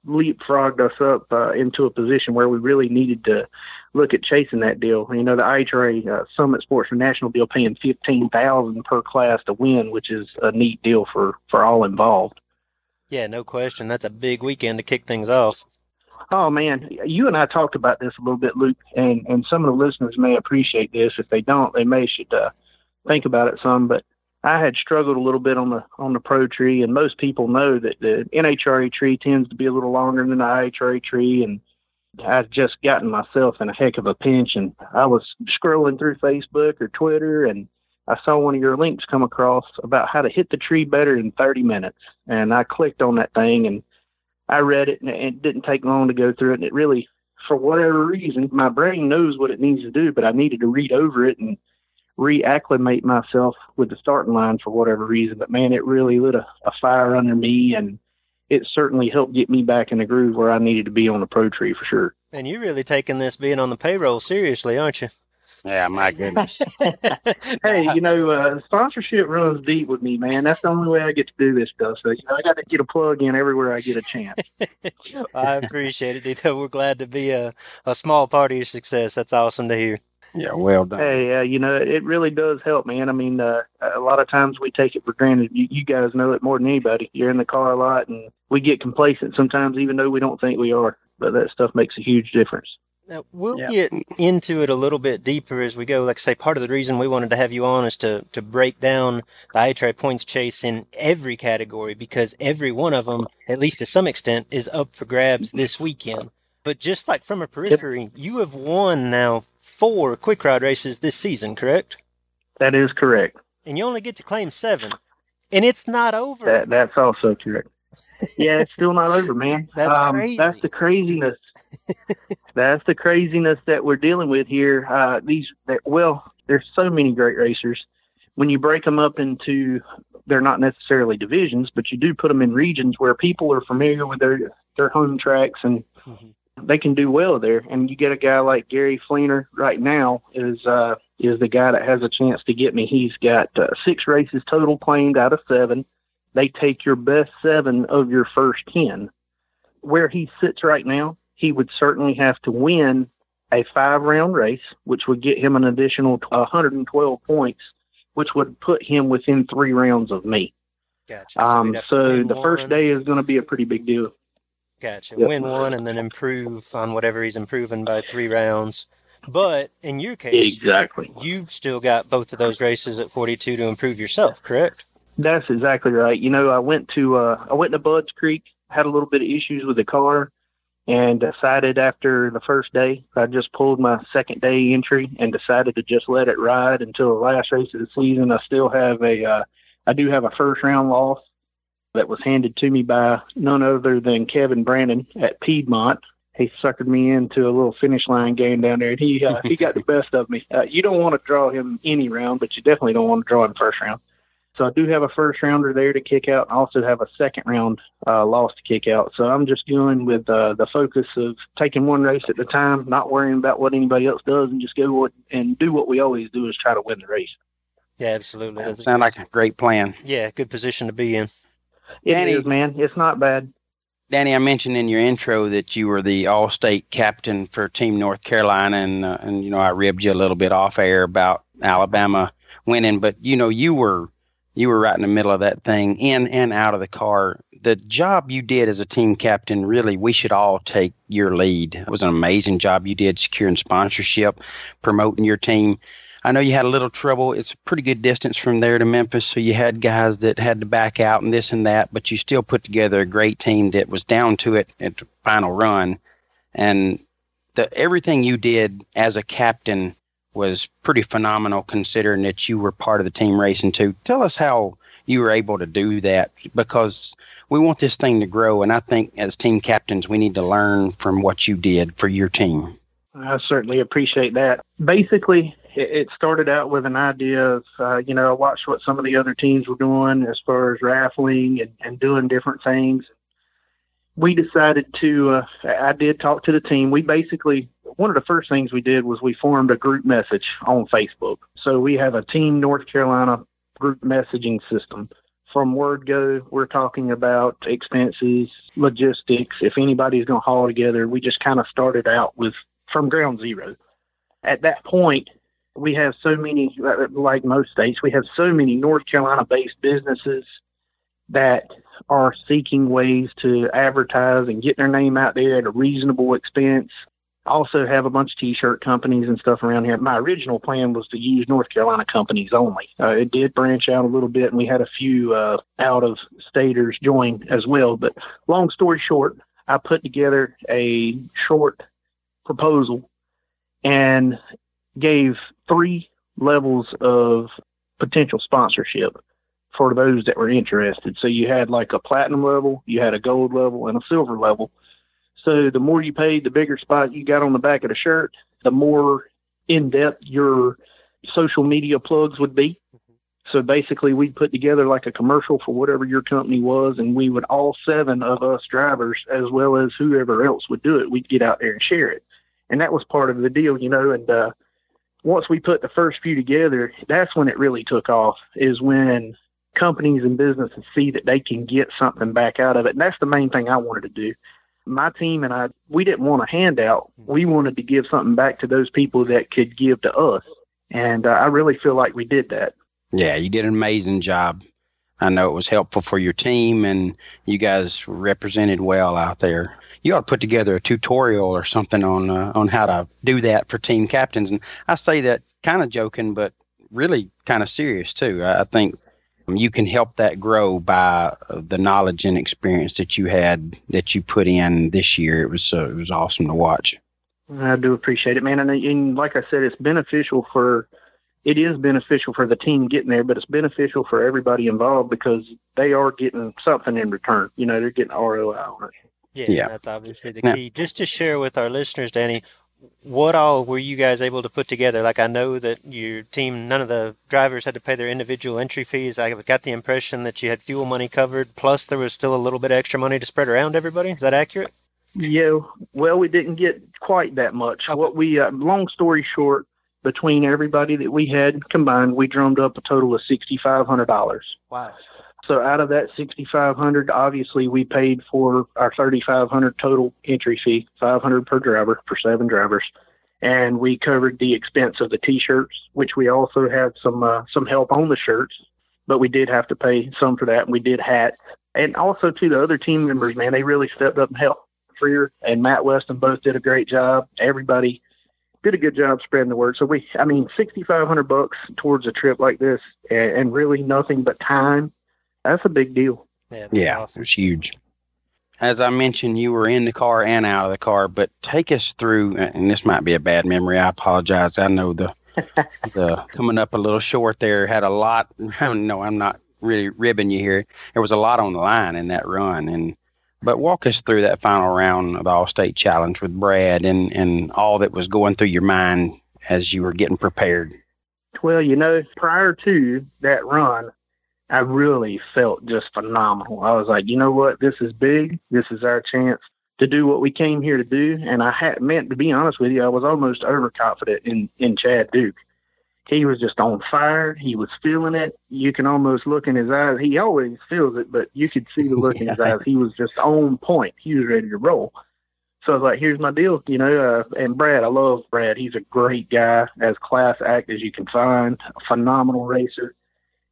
leapfrogged us up uh, into a position where we really needed to look at chasing that deal. You know, the IHRA uh, Summit Sportsman National deal paying fifteen thousand per class to win, which is a neat deal for for all involved. Yeah, no question. That's a big weekend to kick things off. Oh man, you and I talked about this a little bit, Luke, and and some of the listeners may appreciate this. If they don't, they may should uh, think about it some. But I had struggled a little bit on the on the pro tree, and most people know that the NHRA tree tends to be a little longer than the IHRA tree, and I'd just gotten myself in a heck of a pinch, and I was scrolling through Facebook or Twitter, and I saw one of your links come across about how to hit the tree better in 30 minutes, and I clicked on that thing and I read it, and it didn't take long to go through it, and it really, for whatever reason, my brain knows what it needs to do, but I needed to read over it and reacclimate myself with the starting line for whatever reason. But man, it really lit a, a fire under me, and it certainly helped get me back in the groove where I needed to be on the pro tree for sure. And you're really taking this being on the payroll seriously, aren't you? Yeah, my goodness. hey, you know, uh, sponsorship runs deep with me, man. That's the only way I get to do this stuff. So, you know, I got to get a plug in everywhere I get a chance. I appreciate it, Dito. We're glad to be a, a small part of your success. That's awesome to hear. Yeah, well done. Hey, uh, you know, it really does help, man. I mean, uh, a lot of times we take it for granted. You, you guys know it more than anybody. You're in the car a lot, and we get complacent sometimes, even though we don't think we are. But that stuff makes a huge difference. Now, we'll Yeah. get into it a little bit deeper as we go. Like I say, part of the reason we wanted to have you on is to, to break down the IHRA points chase in every category because every one of them, at least to some extent, is up for grabs this weekend. But just like from a periphery, you have won now four quick rod races this season, correct? That is correct. And you only get to claim seven. And it's not over. That that's also correct. Yeah, it's still not over, man. That's um, crazy. That's the craziness. that's the craziness that we're dealing with here. Uh, these, that, well, there's so many great racers. When you break them up into, they're not necessarily divisions, but you do put them in regions where people are familiar with their their home tracks and Mhm. They can do well there. And you get a guy like Gary Fleener right now is uh, is the guy that has a chance to get me. He's got uh, six races total claimed out of seven. They take your best seven of your first ten. Where he sits right now, he would certainly have to win a five round race, which would get him an additional 112 points, which would put him within three rounds of me. Gotcha. Um, have to so the first day is going to be a pretty big deal. Gotcha. Yep. Win one and then improve on whatever he's improving by three rounds. But in your case, Exactly. you've still got both of those races at 42 to improve yourself, correct? That's exactly right. You know, I went to uh, I went to Bud's Creek, had a little bit of issues with the car, and decided after the first day, I just pulled my second day entry and decided to just let it ride until the last race of the season. I still have a uh, I do have a first round loss that was handed to me by none other than Kevin Brandon at Piedmont. He suckered me into a little finish line game down there, and he uh, he got the best of me. Uh, you don't want to draw him any round, but you definitely don't want to draw him first round. So I do have a first rounder there to kick out, and also have a second round uh, loss to kick out. So I'm just going with uh, the focus of taking one race at a time, not worrying about what anybody else does, and just go what, and do what we always do is try to win the race. Yeah, absolutely. That That's a sound good- like a great plan. yeah, good position to be in. It Danny- is, man. It's not bad. Danny, I mentioned in your intro that you were the All-State captain for Team North Carolina, and uh, and you know I ribbed you a little bit off air about Alabama winning, but you know you were you were right in the middle of that thing, in and out of the car. The job you did as a team captain, really, we should all take your lead. It was an amazing job you did securing sponsorship, promoting your team. I know you had a little trouble. It's a pretty good distance from there to Memphis, so you had guys that had to back out and this and that, but you still put together a great team that was down to it at the final run. And the everything you did as a captain was pretty phenomenal considering that you were part of the team racing too. Tell us how you were able to do that because we want this thing to grow and I think as team captains we need to learn from what you did for your team. I certainly appreciate that. Basically, it, started out with an idea of, uh, you know, I watched what some of the other teams were doing as far as raffling and, and doing different things. We decided to, uh, I did talk to the team. We basically, one of the first things we did was we formed a group message on Facebook. So we have a Team North Carolina group messaging system. From word go, we're talking about expenses, logistics. If anybody's going to haul together, we just kind of started out with from ground zero. At that point, we have so many, like most states, we have so many North Carolina based businesses that are seeking ways to advertise and get their name out there at a reasonable expense. I Also, have a bunch of T-shirt companies and stuff around here. My original plan was to use North Carolina companies only. Uh, it did branch out a little bit, and we had a few uh, out of staters join as well. But long story short, I put together a short proposal and gave three levels of potential sponsorship for those that were interested. So you had like a platinum level, you had a gold level, and a silver level. So the more you paid, the bigger spot you got on the back of the shirt, the more in depth your social media plugs would be. So basically, we'd put together like a commercial for whatever your company was, and we would all seven of us drivers, as well as whoever else would do it, we'd get out there and share it. And that was part of the deal, you know. And uh, once we put the first few together, that's when it really took off, is when companies and businesses see that they can get something back out of it. And that's the main thing I wanted to do. My team and I, we didn't want a handout. We wanted to give something back to those people that could give to us. And uh, I really feel like we did that. Yeah, you did an amazing job. I know it was helpful for your team, and you guys represented well out there. You ought to put together a tutorial or something on uh, on how to do that for team captains. And I say that kind of joking, but really kind of serious too. I think you can help that grow by uh, the knowledge and experience that you had that you put in this year. It was uh, it was awesome to watch. I do appreciate it, man. And, and like I said, it's beneficial for it is beneficial for the team getting there, but it's beneficial for everybody involved because they are getting something in return. You know, they're getting ROI on it. Yeah, yeah. that's obviously the key. Just to share with our listeners, Danny, what all were you guys able to put together? Like, I know that your team, none of the drivers had to pay their individual entry fees. I got the impression that you had fuel money covered, plus there was still a little bit of extra money to spread around everybody. Is that accurate? Yeah, well, we didn't get quite that much. Okay. What we, uh, long story short, between everybody that we had combined, we drummed up a total of sixty five hundred dollars. Wow. So out of that 6500 obviously we paid for our 3500 total entry fee, 500 per driver for seven drivers. And we covered the expense of the t-shirts, which we also had some uh, some help on the shirts, but we did have to pay some for that. And we did hats, and also to the other team members, man, they really stepped up and helped. Freer and Matt Weston both did a great job. Everybody did a good job spreading the word. So we, I mean, sixty five hundred bucks towards a trip like this, and, and really nothing but time that's a big deal. Yeah, yeah awesome. it was huge. As I mentioned, you were in the car and out of the car, but take us through. And this might be a bad memory. I apologize. I know the the coming up a little short there had a lot. No, I'm not really ribbing you here. There was a lot on the line in that run, and but walk us through that final round of the All State Challenge with Brad and and all that was going through your mind as you were getting prepared. Well, you know, prior to that run, I really felt just phenomenal. I was like, you know what? This is big. This is our chance to do what we came here to do. And I had meant to be honest with you, I was almost overconfident in, in Chad Duke. He was just on fire. He was feeling it. You can almost look in his eyes. He always feels it, but you could see the look in his eyes. He was just on point. He was ready to roll. So I was like, here's my deal, you know. Uh, and Brad, I love Brad. He's a great guy, as class act as you can find, a phenomenal racer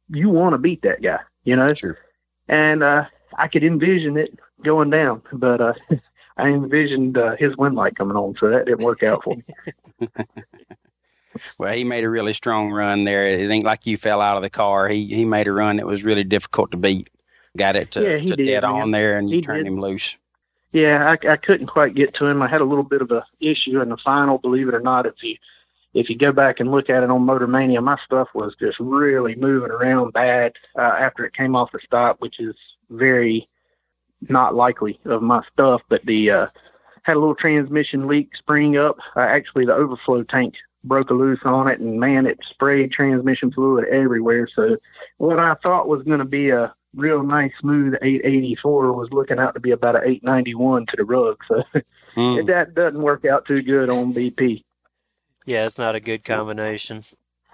you want to beat that guy, you know? Sure. And uh, I could envision it going down, but uh, I envisioned uh, his wind light coming on, so that didn't work out for me. well, he made a really strong run there. It ain't like you fell out of the car. He he made a run that was really difficult to beat. Got it to, yeah, to did, dead man. on there, and you he turned did. him loose. Yeah, I, I couldn't quite get to him. I had a little bit of a issue in the final, believe it or not. If you if you go back and look at it on Motor Mania, my stuff was just really moving around bad uh, after it came off the stop, which is very not likely of my stuff. But the uh, had a little transmission leak spring up. Uh, actually, the overflow tank broke a loose on it, and man, it sprayed transmission fluid everywhere. So what I thought was going to be a real nice smooth 884 was looking out to be about an 891 to the rug. So mm. that doesn't work out too good on BP. Yeah, it's not a good combination.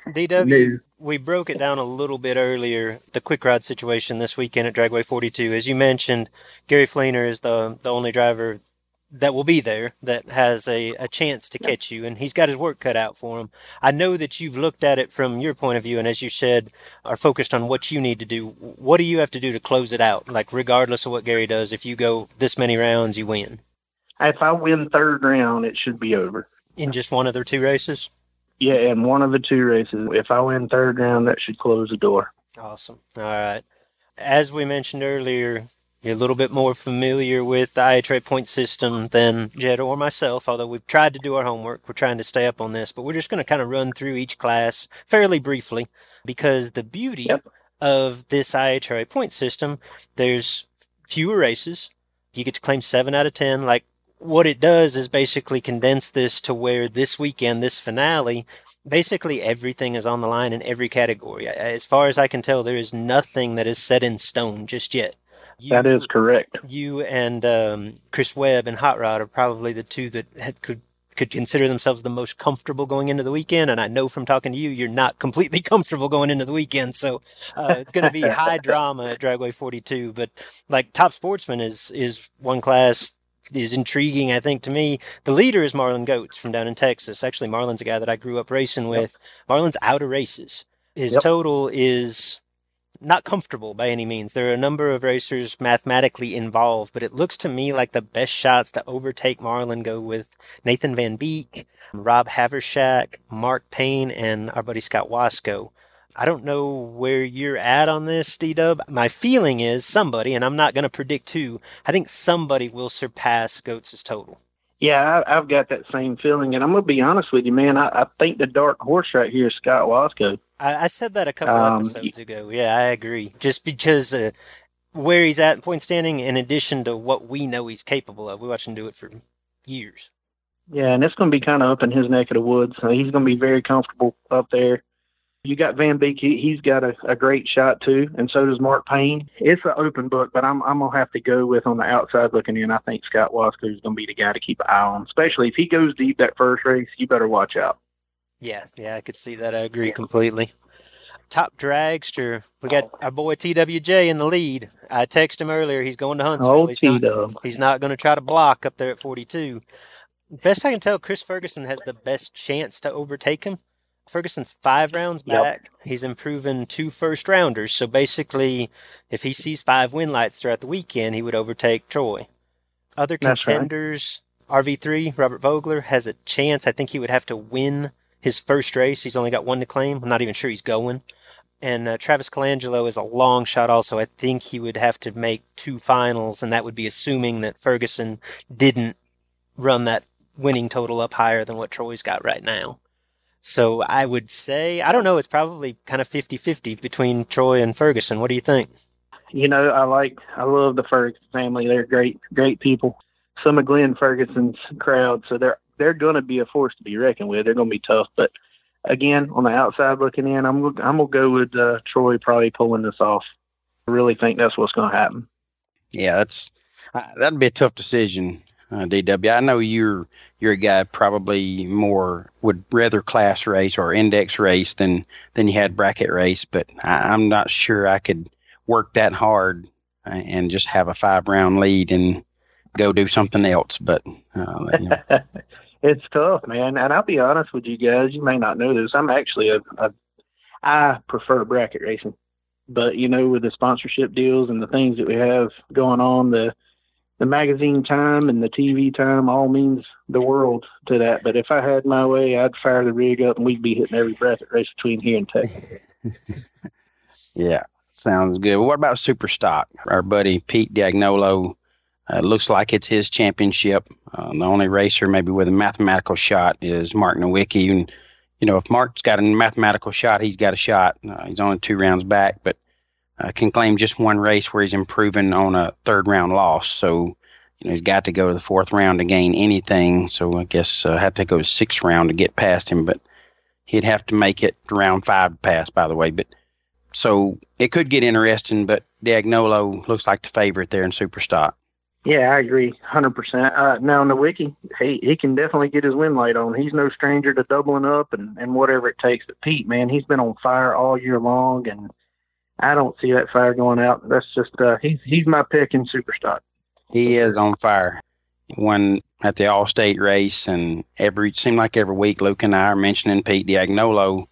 DW, no. we broke it down a little bit earlier. The quick rod situation this weekend at Dragway 42, as you mentioned, Gary Fleener is the the only driver that will be there that has a, a chance to catch you and he's got his work cut out for him. I know that you've looked at it from your point of view and as you said are focused on what you need to do. What do you have to do to close it out? Like regardless of what Gary does, if you go this many rounds, you win. If I win third round, it should be over. In just one of their two races? Yeah, in one of the two races. If I win third round, that should close the door. Awesome. All right. As we mentioned earlier, you're a little bit more familiar with the IHRA point system than Jed or myself, although we've tried to do our homework. We're trying to stay up on this, but we're just going to kind of run through each class fairly briefly because the beauty yep. of this IHRA point system, there's fewer races. You get to claim seven out of 10. Like what it does is basically condense this to where this weekend, this finale, basically everything is on the line in every category. As far as I can tell, there is nothing that is set in stone just yet. You, that is correct. You and um, Chris Webb and Hot Rod are probably the two that had, could could consider themselves the most comfortable going into the weekend. And I know from talking to you, you're not completely comfortable going into the weekend. So uh, it's going to be high drama at Dragway 42. But like Top Sportsman is is one class is intriguing. I think to me, the leader is Marlon Goetz from down in Texas. Actually, Marlon's a guy that I grew up racing with. Yep. Marlon's out of races. His yep. total is not comfortable by any means. There are a number of racers mathematically involved, but it looks to me like the best shots to overtake Marlon go with Nathan Van Beek, Rob Havershak, Mark Payne, and our buddy Scott Wasco. I don't know where you're at on this, D Dub. My feeling is somebody, and I'm not going to predict who, I think somebody will surpass Goetz' total. Yeah, I, have got that same feeling, and I'm gonna be honest with you, man. I, I think the dark horse right here is Scott Wasco. I, I said that a couple um, episodes ago. Yeah, I agree. Just because uh, where he's at in point standing, in addition to what we know he's capable of, we watched him do it for years. Yeah, and it's going to be kind of up in his neck of the woods. So he's going to be very comfortable up there. You got Van Beek. He, has got a, a, great shot too, and so does Mark Payne. It's an open book, but I'm I'm gonna have to go with on the outside looking in. I think Scott Wasco is gonna be the guy to keep an eye on, especially if he goes deep that first race. You better watch out. Yeah, yeah, I could see that. I agree yeah. completely. Top dragster, we got oh. our boy TWJ in the lead. I texted him earlier. He's going to Huntsville. Oh, he's, not, he's not going to try to block up there at 42. Best I can tell, Chris Ferguson has the best chance to overtake him. Ferguson's five rounds back. Yep. He's improving two first rounders. So basically, if he sees five win lights throughout the weekend, he would overtake Troy. Other contenders, right. RV3, Robert Vogler, has a chance. I think he would have to win his first race. He's only got one to claim. I'm not even sure he's going. And uh, Travis Colangelo is a long shot also. I think he would have to make two finals, and that would be assuming that Ferguson didn't run that winning total up higher than what Troy's got right now. So I would say, I don't know, it's probably kind of 50 50 between Troy and Ferguson. What do you think? You know, I like, I love the Ferguson family. They're great, great people. Some of Glenn Ferguson's crowd, so they're they're going to be a force to be reckoned with. They're going to be tough, but again, on the outside looking in, I'm I'm gonna go with uh, Troy probably pulling this off. I really think that's what's going to happen. Yeah, that's uh, that'd be a tough decision uh, DW. I know you're you're a guy probably more would rather class race or index race than than you had bracket race, but I, am not sure I could work that hard uh, and just have a five round lead and go do something else. But uh, you know. it's tough, man. And I'll be honest with you guys. You may not know this. I'm actually a, a I prefer bracket racing, but you know, with the sponsorship deals and the things that we have going on, the the magazine time and the TV time all means the world to that. But if I had my way, I'd fire the rig up and we'd be hitting every bracket race between here and Texas. yeah, sounds good. Well, what about Super Stock? Our buddy Pete Diagnolo uh, looks like it's his championship. Uh, the only racer maybe with a mathematical shot is Mark Nowicki. And, you know, if Mark's got a mathematical shot, he's got a shot. Uh, he's only two rounds back, but uh, can claim just one race where he's improving on a third round loss. So, you know, he's got to go to the fourth round to gain anything. So I guess uh, have to go to sixth round to get past him, but he'd have to make it to round five to pass, by the way. But so it could get interesting, but Diagnolo looks like the favorite there in Superstock. Yeah, I agree, hundred uh, percent. Now, Nowicki, he he can definitely get his win light on. He's no stranger to doubling up and and whatever it takes. But Pete, man, he's been on fire all year long, and I don't see that fire going out. That's just uh, he's he's my pick in Superstock. He is on fire. won at the All-State race, and every seemed like every week Luke and I are mentioning Pete Diagnolo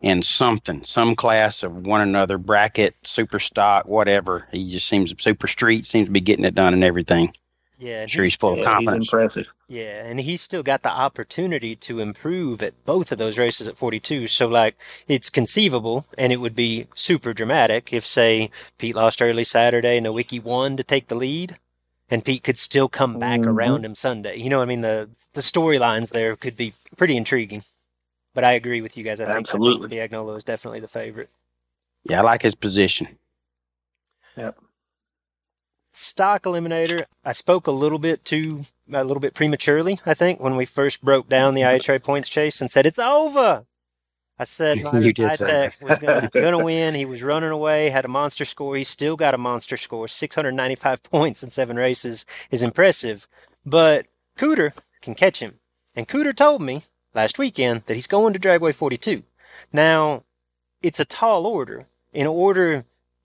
in something, some class of one another, bracket, super stock, whatever. He just seems super street, seems to be getting it done and everything. Yeah, and Sure, he's full of confidence. he's impressive. Yeah, and he's still got the opportunity to improve at both of those races at 42. So, like, it's conceivable, and it would be super dramatic if, say, Pete lost early Saturday and Nowicki won to take the lead, and Pete could still come back Mhm. around him Sunday. You know, what I mean, the the storylines there could be pretty intriguing. But I agree with you guys. I think, I Absolutely. think Diagnolo is definitely the favorite. Yeah, I like his position. Stock eliminator i spoke a little bit too a little bit prematurely i think when we first broke down the ihra points chase and said it's over. I said You Myron did say was gonna, gonna win. He was running away had a monster score. He still got a monster score. 695 points in seven races is impressive. But cooter can catch him. And cooter told me last weekend that he's going to dragway 42 now it's a tall order. In order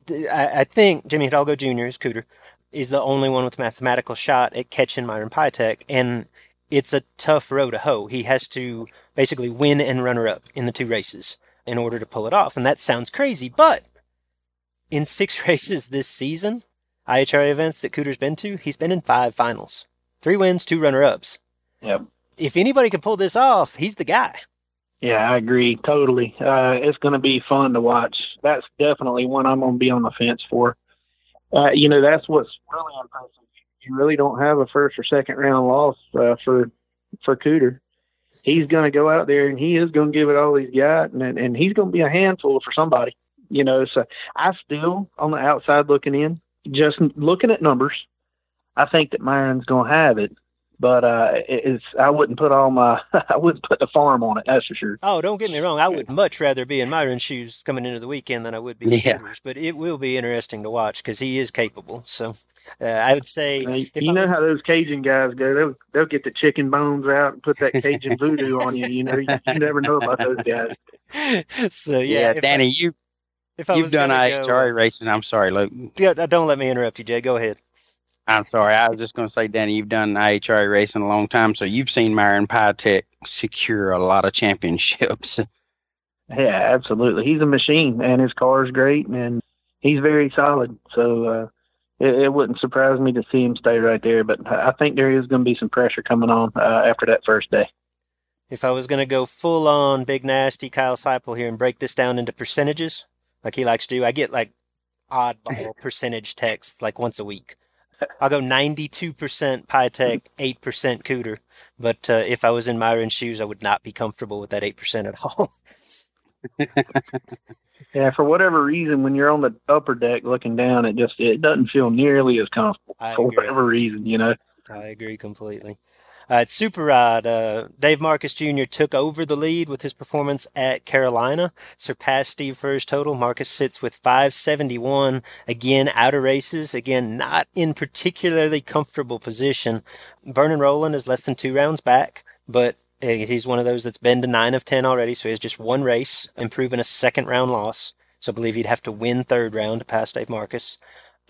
I, I think Jimmy Hidalgo Jr. is Cooter is the only one with mathematical shot at catching Myron Pytek, and it's a tough row to hoe. He has to basically win and runner up in the two races in order to pull it off, and that sounds crazy, but in six races this season, IHRA events that Cooter's been to, he's been in five finals, three wins, two runner ups. Yep. If anybody can pull this off, he's the guy. Yeah, I agree totally. Uh, it's going to be fun to watch. That's definitely one I'm going to be on the fence for. Uh, you know, that's what's really impressive. You really don't have a first or second round loss uh, for for Cooter. He's going to go out there and he is going to give it all he's got, and and he's going to be a handful for somebody. You know, so I still on the outside looking in, just looking at numbers. I think that Myron's going to have it, but uh, it's I wouldn't put all my I wouldn't put the farm on it. That's for sure. Oh, don't get me wrong. I would much rather be in Myron's shoes coming into the weekend than I would be in Yeah. Cooter's, but it will be interesting to watch because he is capable. So uh, I would say Hey, if you I know was- how those Cajun guys go. They'll they'll get the chicken bones out and put that Cajun voodoo on you. You know, you, you never know about those guys. so yeah, Yeah, if I- Danny, you if I you've was done gonna IHRA go, racing. I'm sorry, Luke. yeah, don't let me interrupt you, Jay. Go ahead. I'm sorry. I was just going to say, Danny, you've done IHRA racing a long time, so you've seen Myron Pytek secure a lot of championships. Yeah, absolutely. He's a machine, and his car is great, and he's very solid. So uh, it, it wouldn't surprise me to see him stay right there. But I I think there is going to be some pressure coming on uh, after that first day. If I was going to go full on big nasty Kyle Seipel here and break this down into percentages, like he likes to do, I get like oddball percentage texts like once a week. I'll go 92% Pytek, 8% Cooter. But uh, if I was in Myron's shoes, I would not be comfortable with that 8% at all. Yeah, for whatever reason, when you're on the upper deck looking down, it just it doesn't feel nearly as comfortable I for agree. whatever reason. You know. I agree completely. Uh, at Super Rod, uh, Dave Marcus Jr. took over the lead with his performance at Carolina, surpassed Steve Furr's total. Marcus sits with 571, again out of races, again not in particularly comfortable position. Vernon Rowland is less than two rounds back, but uh, he's one of those that's been to nine of ten already, so he has just one race, improving a second round loss. So I believe he'd have to win third round to pass Dave Marcus.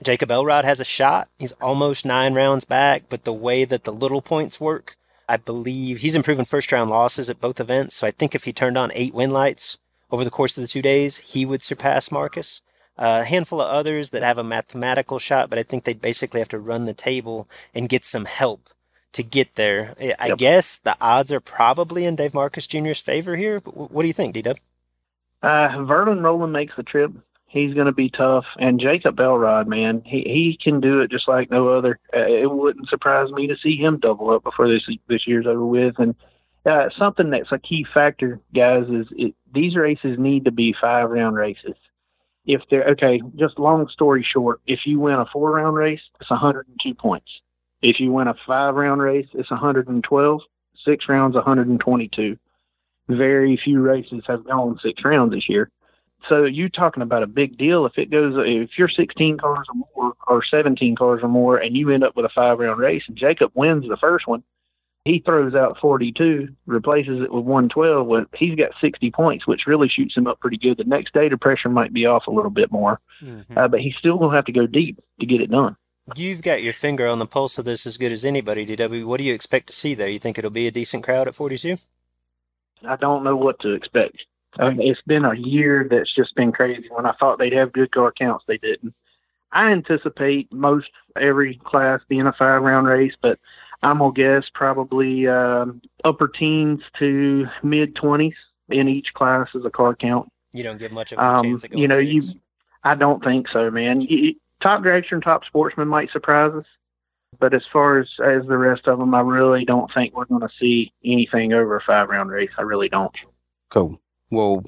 Jacob Elrod has a shot. He's almost nine rounds back, but the way that the little points work, I believe he's improving first round losses at both events. So I think if he turned on eight win lights over the course of the two days, he would surpass Marcus. Uh, a handful of others that have a mathematical shot, but I think they'd basically have to run the table and get some help to get there. I Yep. guess the odds are probably in Dave Marcus Jr.'s favor here. But wh- what do you think, D Dub? Uh, Vernon Rowland makes the trip. He's going to be tough, and Jacob Elrod, man, he he can do it just like no other. Uh, it wouldn't surprise me to see him double up before this this year's over with. And uh, something that's a key factor, guys, is it, these races need to be five round races. If they're okay, just long story short, if you win a four round race, it's 102 points. If you win a five round race, it's 112. Six rounds, 122 very few races have gone six rounds this year. So you talking about a big deal if it goes if you're 16 cars or more or 17 cars or more and you end up with a five round race and Jacob wins the first one, he throws out 42, replaces it with 112. Well, he's got 60 points, which really shoots him up pretty good. The next day, the pressure might be off a little bit more, uh, but he's still going to have to go deep to get it done. You've got your finger on the pulse of this as good as anybody, DW. What do you expect to see there? You think it'll be a decent crowd at 42? I don't know what to expect. I mean, it's been a year that's just been crazy. When I thought they'd have good car counts, they didn't. I anticipate most every class being a five round race, but I'm gonna guess probably um, upper teens to mid twenties in each class as a car count. You don't give much of a Um, chance of going you know, you. I don't think so, man. You, top dragster and top sportsman might surprise us, but as far as as the rest of them, I really don't think we're going to see anything over a five round race. I really don't. Cool. Well,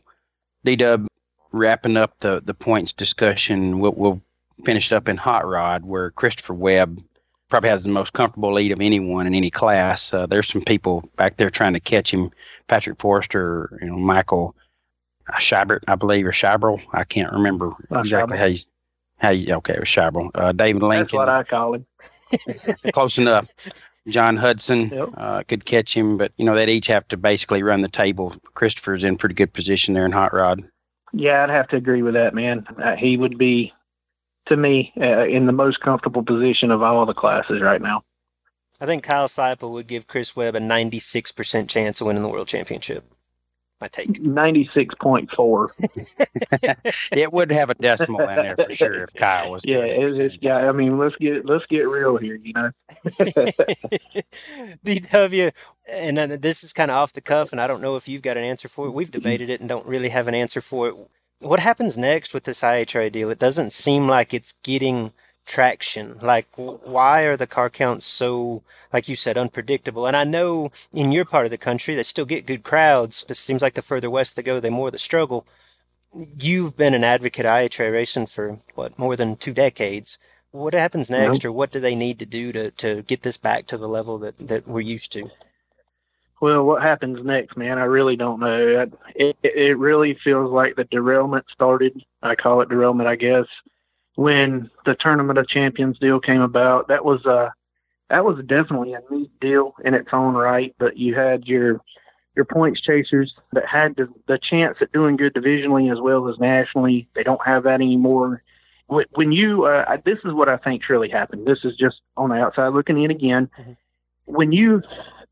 D Dub, wrapping up the the points discussion, we'll, we'll finish up in hot rod where Christopher Webb probably has the most comfortable lead of anyone in any class. Uh, there's some people back there trying to catch him. Patrick Forrester, you know, Michael Scheibert, I believe, or Scheibrel. I can't remember Uh, exactly Scheibel. how you. How you, okay, it was Scheibrel. Uh, David Lincoln. That's what I call him. close enough. John Hudson Yep. uh, could catch him, but you know they'd each have to basically run the table. Christopher's in pretty good position there in hot rod. Yeah, I'd have to agree with that, man. Uh, he would be, to me, uh, in the most comfortable position of all the classes right now. I think Kyle Seipel would give Chris Webb a 96% chance of winning the world championship. My take. Ninety six point four. It would have a decimal in there for sure if Kyle was. Yeah, doing it's, it's yeah. I mean, let's get let's get real here. You know. DW, and then this is kind of off the cuff, and I don't know if you've got an answer for it. We've debated it and don't really have an answer for it. What happens next with this IHRA deal? It doesn't seem like it's getting traction. Like, why are the car counts so, like you said, unpredictable? And I know in your part of the country, they still get good crowds. It seems like the further west they go, they more the struggle. You've been an advocate of IHRA racing for what more than two decades. What happens next, or what do they need to do to, to get this back to the level that, that we're used to? Well, what happens next, man? I really don't know. I- it it really feels like the derailment started. I call it derailment, I guess, when the Tournament of Champions deal came about. That was uh that was definitely a neat deal in its own right. But you had your your points chasers that had the, the chance at doing good divisionally as well as nationally. They don't have that anymore. When you, uh, I- this is what I think really happened. This is just on the outside looking in again. Mhm. When you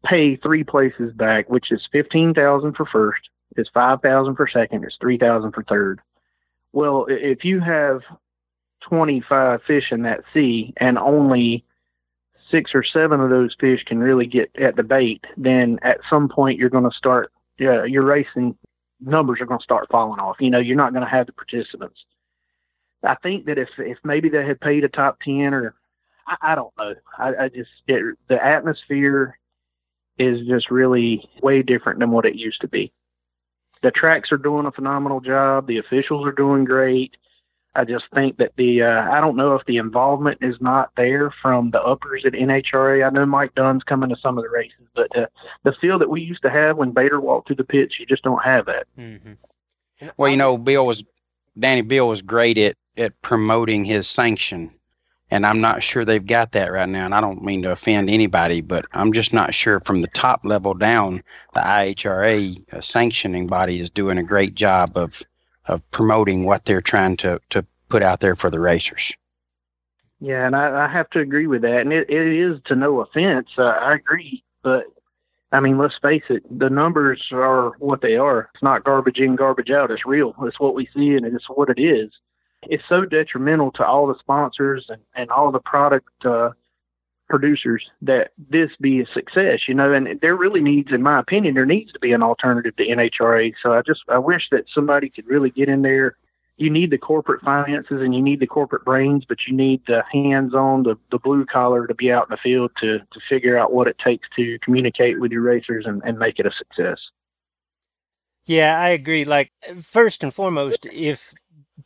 pay three places back, which is fifteen thousand for first, is five thousand for second, is three thousand for third. Well, if you have twenty five fish in that sea and only six or seven of those fish can really get at the bait, then at some point you're going to start, yeah, your racing numbers are going to start falling off. You know, you're not going to have the participants. I think that if if maybe they had paid a top ten or I, I don't know, I, I just it, the atmosphere is just really way different than what it used to be. The tracks are doing a phenomenal job. The officials are doing great. I just think that the uh, I don't know if the involvement is not there from the uppers at NHRA. I know Mike Dunn's coming to some of the races, but uh, the feel that we used to have when Bader walked through the pits, you just don't have that. Mm-hmm. Well, you know, Bill was Danny Bill was great at at promoting his sanction, and I'm not sure they've got that right now. And I don't mean to offend anybody, but I'm just not sure from the top level down, the IHRA uh, sanctioning body is doing a great job of of promoting what they're trying to to put out there for the racers. Yeah, and I, I have to agree with that. And it, it is to no offense. Uh, I agree, but I mean, let's face it, the numbers are what they are. It's not garbage in, garbage out. It's real. It's what we see, and it's what it is. It's so detrimental to all the sponsors and, and all the product uh, producers that this be a success, you know. And there really needs, in my opinion, there needs to be an alternative to NHRA. So I just I wish that somebody could really get in there you need the corporate finances and you need the corporate brains, but you need the hands on, the, the blue collar to be out in the field to, to figure out what it takes to communicate with your racers and, and make it a success. Yeah, I agree. Like, first and foremost, if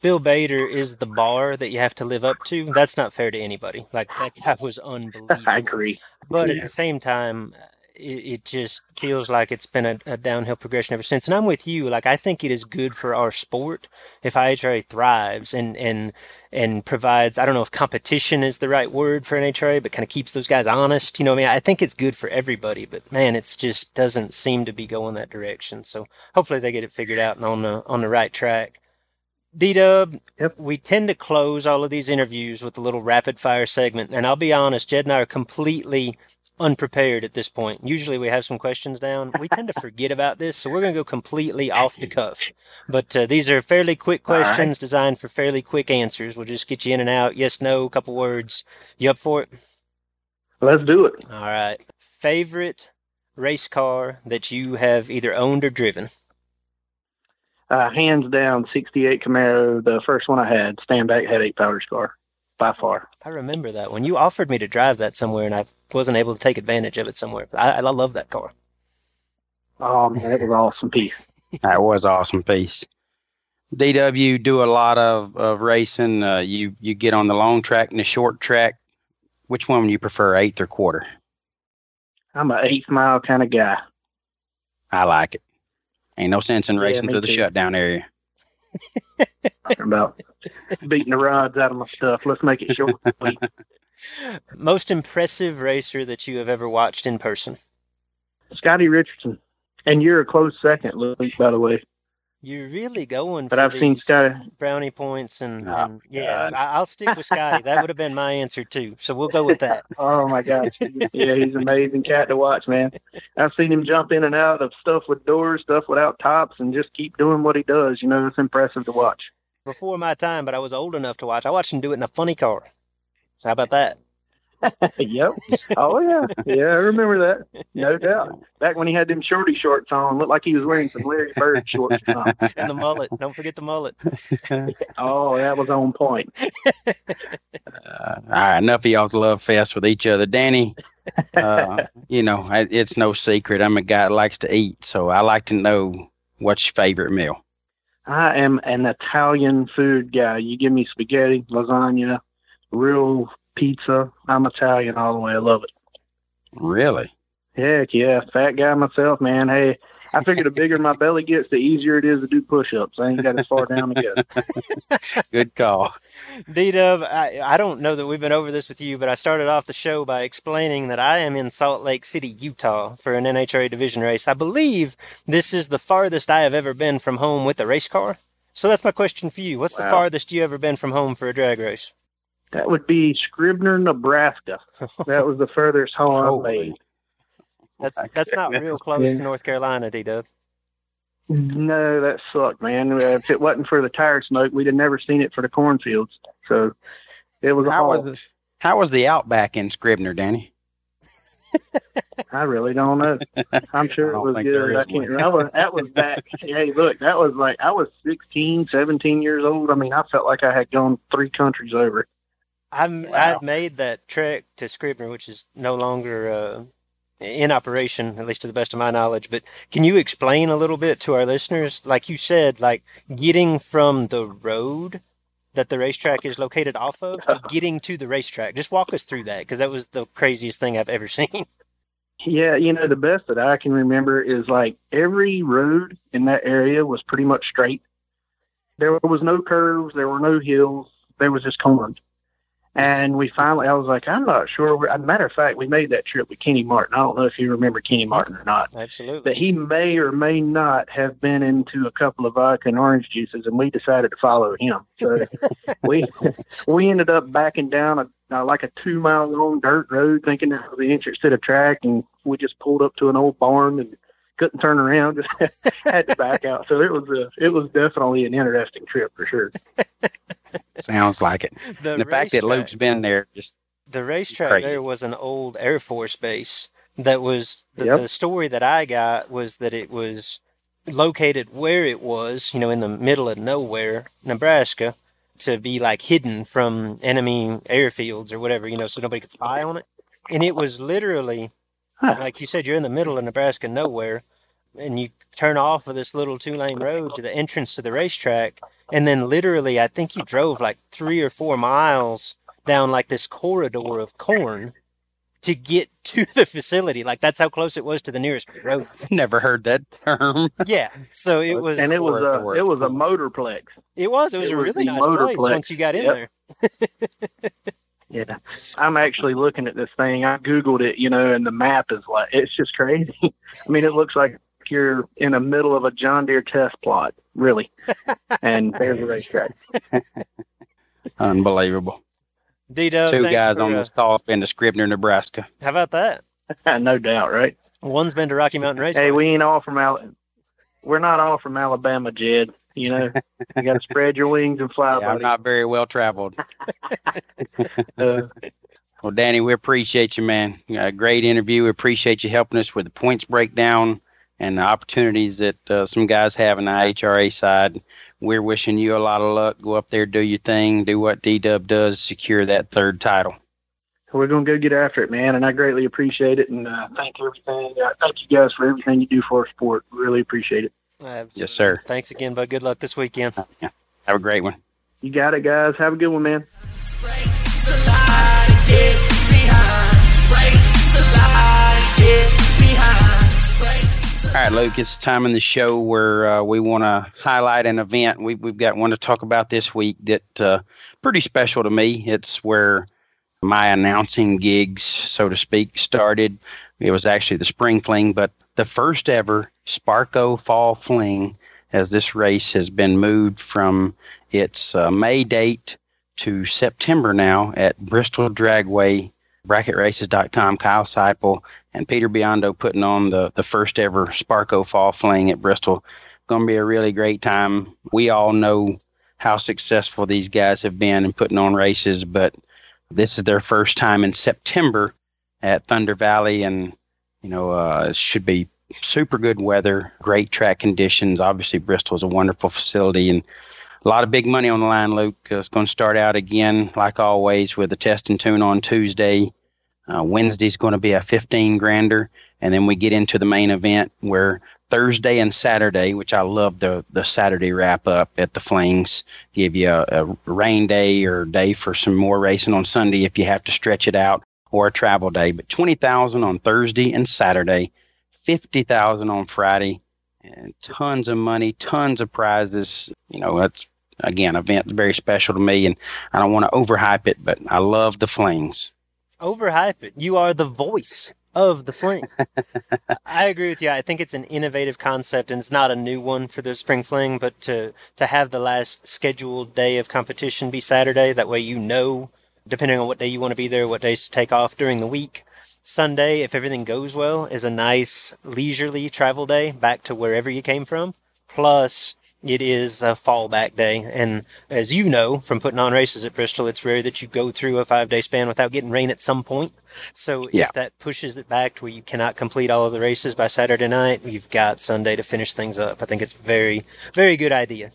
Bill Bader is the bar that you have to live up to, that's not fair to anybody. Like, that guy was unbelievable. I agree. But at the same time, it, it just feels like it's been a, a downhill progression ever since. And I'm with you. Like, I think it is good for our sport if IHRA thrives and, and, and provides, I don't know if competition is the right word for NHRA, but kind of keeps those guys honest. You know what I mean? I think it's good for everybody, but man, it just doesn't seem to be going that direction. So hopefully they get it figured out and on the, on the right track. D Dub, Yep. we tend to close all of these interviews with a little rapid fire segment, and I'll be honest, Jed and I are completely unprepared at this point. Usually we have some questions down. We tend to forget about this, so we're going to go completely off the cuff. But uh, these are fairly quick All right. questions designed for fairly quick answers. We'll just get you in and out. Yes, no, a couple words. You up for it? Let's do it. All right. Favorite race car that you have either owned or driven? Uh, hands down, 68 Camaro, the first one I had, Stanback had headache powder car, by far. I remember that when You offered me to drive that somewhere, and I wasn't able to take advantage of it somewhere. I, I love that car. Oh man, it was awesome piece. That was awesome piece. DW do a lot of, of racing. Uh, you you get on the long track and the short track. Which one would you prefer, eighth or quarter? I'm an eighth mile kind of guy. I like it. Ain't no sense in racing me through the too. shutdown area. Talking about beating the rods out of my stuff. Let's make it short. Most impressive racer that you have ever watched in person? Scotty Richardson, and you're a close second, Luke. By the way, You're really going but for I've seen these Scotty. brownie points, and, Oh, and yeah, I, I'll stick with Scotty. That would have been my answer too. So we'll go with that. Oh my gosh, yeah, he's an amazing cat to watch, man. I've seen him jump in and out of stuff with doors, stuff without tops, and just keep doing what he does. You know, it's impressive to watch. Before my time, but I was old enough to watch. I watched him do it in a funny car. So how about that? yep. Oh yeah, yeah, I remember that. No doubt. Back when he had them shorty shorts on, looked like he was wearing some Larry Bird shorts. Or something. And the mullet. Don't forget the mullet. Oh, that was on point. Uh, all right, enough of y'all's love fest with each other. Danny, uh, you know, it's no secret. I'm a guy that likes to eat, so I like to know what's your favorite meal. I am an Italian food guy. You give me spaghetti, lasagna, real pizza. I'm Italian all the way. I love it. Really? Heck yeah, fat guy myself, man. Hey, I figure the bigger my belly gets, the easier it is to do push-ups. I ain't got as far down to go. Good call. D Dub, I, I don't know that we've been over this with you, but I started off the show by explaining that I am in Salt Lake City, Utah for an NHRA division race. I believe this is the farthest I have ever been from home with a race car. So that's my question for you. What's the farthest you ever been from home for a drag race? That would be Scribner, Nebraska. That was the furthest home I've Holy. made. That's that's not real close Yeah. to North Carolina, D Dub. No, that sucked, man. Uh, If it wasn't for the tire smoke, we'd have never seen it for the cornfields. So it was a How haul. was it? How was the outback in Scribner, Danny? I really don't know. I'm sure it was there good. I can't. That was that was back. hey, look, that was like I was 16, 17 years old. I mean, I felt like I had gone three countries over. I'm, Wow. I've made that trek to Scribner, which is no longer uh, in operation, at least to the best of my knowledge. But can you explain a little bit to our listeners? Like you said, like getting from the road that the racetrack is located off of to getting to the racetrack. Just walk us through that because that was the craziest thing I've ever seen. Yeah, you know, the best that I can remember is like every road in that area was pretty much straight. There was no curves, there were no hills, there was just corn. And we finally, I was like, I'm not sure. Where, as a matter of fact, we made that trip with Kenny Martin. I don't know if you remember Kenny Martin or not, Absolutely. but he may or may not have been into a couple of vodka and orange juices, and we decided to follow him. So we we ended up backing down a uh, like a two mile long dirt road, thinking that was the entrance to the track, and we just pulled up to an old barn and couldn't turn around, just had to back out. So it was a it was definitely an interesting trip for sure. Sounds like it. The, the fact that Luke's been there just the racetrack Crazy. there was an old Air Force base that was the, Yep. the story that I got was that it was located where it was, you know, in the middle of nowhere, Nebraska, to be like hidden from enemy airfields or whatever, you know, so nobody could spy on it. And it was literally, Huh. like you said, you're in the middle of Nebraska nowhere, and you turn off of this little two lane road to the entrance to the racetrack, and then literally, I think you drove like three or four miles down like this corridor of corn to get to the facility. Like that's how close it was to the nearest road. never heard that term. Yeah. So it was. and it was a it was a motorplex. It was. It was it a was really the nice place once you got in Yep. there. Yeah, I'm actually looking at this thing. I googled it, you know, and the map is like it's just crazy. I mean, it looks like you're in the middle of a John Deere test plot, really. and there's a racetrack. Unbelievable. D Dub, Two guys for, on uh, this call have been to Scribner, Nebraska. How about that? no doubt, right? One's been to Rocky Mountain Raceway. Hey, we ain't all from Al. We're not all from Alabama, Jed. You know, you got to spread your wings and fly, Yeah, I'm not very well traveled. Uh, Well, Danny, we appreciate you, man. Uh, great interview. We appreciate you helping us with the points breakdown and the opportunities that uh, some guys have in the IHRA side. We're wishing you a lot of luck. Go up there, do your thing, do what D Dub does, secure that third title. we're gonna go get after it, man, and I greatly appreciate it. And uh, thank everything. Uh, thank you guys for everything you do for our sport. Really appreciate it. Absolutely. Yes, sir. Thanks again, bud. Good luck this weekend. Yeah. Have a great one. You got it, guys. Have a good one, man. Slide, get behind. Spray, slide, get behind. Spray, All right, Luke, it's time in the show where uh, we want to highlight an event. We, we've got one to talk about this week that uh, pretty special to me. It's where my announcing gigs, so to speak, started. It was actually the spring fling, but the first ever Sparko Fall Fling, as this race has been moved from its uh, May date to September now at Bristol Dragway, bracketraces.com, Kyle Seipel, and Peter Biondo putting on the, the first ever Sparko Fall Fling at Bristol. Going to be a really great time. We all know how successful these guys have been in putting on races, but this is their first time in September at Thunder Valley, and you know uh, should be super good weather, great track conditions. Obviously, Bristol is a wonderful facility, and a lot of big money on the line. Luke Uh, it's going to start out again, like always, with the test and tune on Tuesday. Uh, Wednesday's going to be a 15 grander, and then we get into the main event where Thursday and Saturday, which I love the the Saturday wrap up at the Flings, give you a, a rain day or day for some more racing on Sunday if you have to stretch it out, or a travel day. But 20,000 on Thursday and Saturday, 50,000 on Friday, and tons of money, tons of prizes. You know, that's again, event very special to me, and I don't want to overhype it, but I love the Flings. Overhype it. You are the voice of the fling. I agree with you. I think it's an innovative concept and it's not a new one for the spring fling, but to to have the last scheduled day of competition be Saturday, that way you know, depending on what day you want to be there, what days to take off during the week. Sunday, if everything goes well, is a nice leisurely travel day back to wherever you came from. Plus, it is a fallback day. And as you know from putting on races at Bristol, it's rare that you go through a five day span without getting rain at some point. So Yeah. if that pushes it back to where you cannot complete all of the races by Saturday night, you've got Sunday to finish things up. I think it's very, very good idea.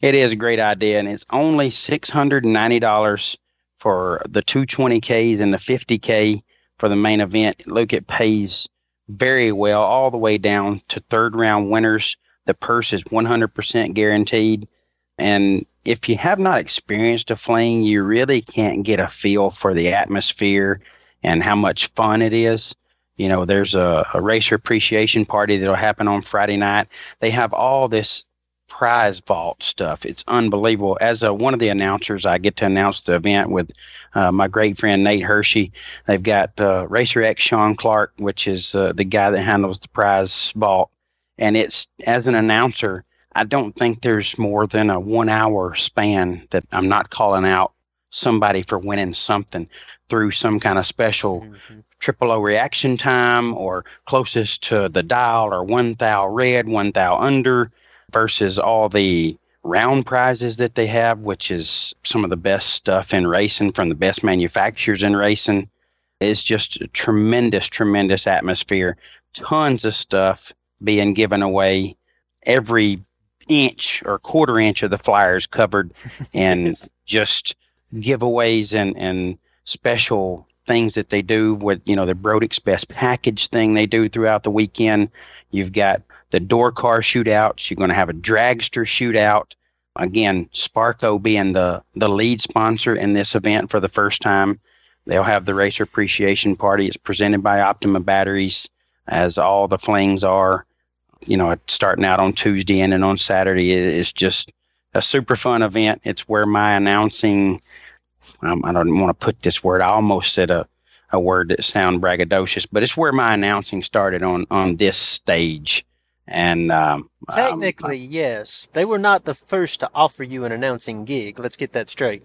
It is a great idea, and it's only six hundred and ninety dollars for the two twenty Ks and the fifty K for the main event. Look, it pays very well all the way down to third round winners. The purse is one hundred percent guaranteed, and if you have not experienced a fling, you really can't get a feel for the atmosphere and how much fun it is. You know, there's a, a racer appreciation party that'll happen on Friday night. They have all this prize vault stuff. It's unbelievable. As a, one of the announcers, I get to announce the event with uh, my great friend Nate Hershey. They've got uh, Racer X Sean Clark, which is uh, the guy that handles the prize vault. And it's as an announcer, I don't think there's more than a one hour span that I'm not calling out somebody for winning something through some kind of special triple O reaction time or closest to the dial or one thou red, one thou under versus all the round prizes that they have, which is some of the best stuff in racing from the best manufacturers in racing. It's just a tremendous, tremendous atmosphere. Tons of stuff being given away. Every inch or quarter inch of the flyers covered and just giveaways and, and special things that they do with, you know, the Brodix Best Package thing they do throughout the weekend. You've got the door car shootouts. You're going to have a dragster shootout. Again, Sparko being the, the lead sponsor in this event for the first time. They'll have the Racer Appreciation Party. It's presented by Optima Batteries, as all the flings are. You know, it's starting out on Tuesday and then on Saturday. It's just a super fun event. It's where my announcing, um, I don't want to put this word, I almost said a, a word that sound braggadocious, but it's where my announcing started on, on this stage And um, um, Technically, yes. They were not the first to offer you an announcing gig. Let's get that straight.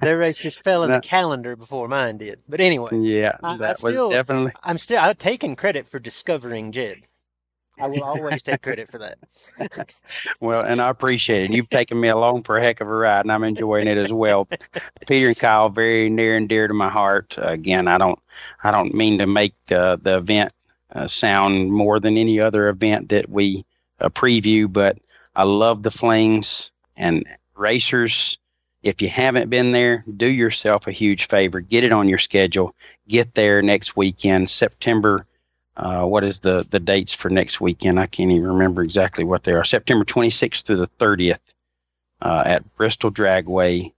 Their race just fell in No. the calendar before mine did. But anyway, yeah, I- I that still- was definitely I'm still I've taken credit for discovering Jed. I will always take credit for that. well, and I appreciate it. You've taken me along for a heck of a ride, and I'm enjoying it as well. Peter and Kyle, very near and dear to my heart. again, I don't, I don't mean to make uh, the event uh, sound more than any other event that we uh, preview, but I love the flings and racers. If you haven't been there, do yourself a huge favor. Get it on your schedule. Get there next weekend, September. Uh, what is the the dates for next weekend? I can't even remember exactly what they are. September 26th through the 30th uh, at Bristol Dragway.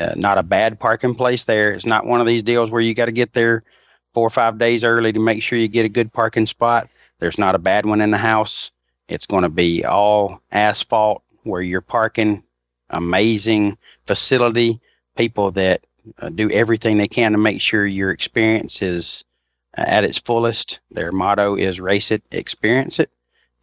Uh, not a bad parking place there. It's not one of these deals where you got to get there four or five days early to make sure you get a good parking spot. There's not a bad one in the house. It's going to be all asphalt where you're parking. Amazing facility. People that uh, do everything they can to make sure your experience is uh, at its fullest. Their motto is race it, experience it.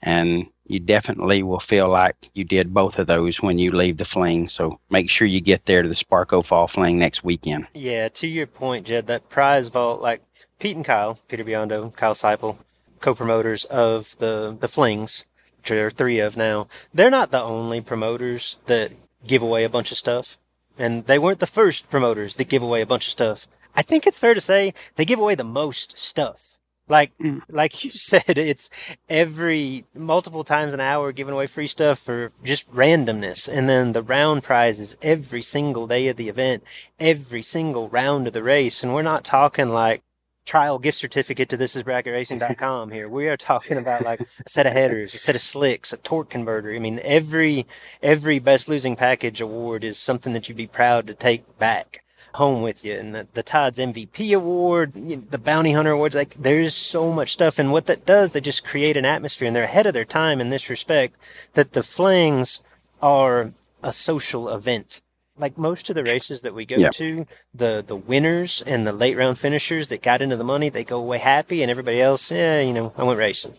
And you definitely will feel like you did both of those when you leave the fling. So make sure you get there to the Sparko Fall Fling next weekend. Yeah, to your point, Jed, that prize vault, like Pete and Kyle, Peter Biondo, Kyle Seipel, co-promoters of the the Flings, which there are three of now. They're not the only promoters that give away a bunch of stuff, and they weren't the first promoters that give away a bunch of stuff. I think it's fair to say they give away the most stuff. Like, Mm. like you said, it's every multiple times an hour giving away free stuff for just randomness, and then the round prizes every single day of the event every single round of the race. And we're not talking like trial gift certificate to this is thisisbracketracing.com here. We are talking about like a set of headers, a set of slicks, a torque converter. I mean, every, every best losing package award is something that you'd be proud to take back home with you. And the, the Todd's MVP award, the Bounty Hunter awards, like there's so much stuff. And what that does, they just create an atmosphere and they're ahead of their time in this respect that the flings are a social event like most of the races that we go Yeah. to, the the winners and the late round finishers that got into the money, they go away happy, and everybody else, yeah, you know, I went racing.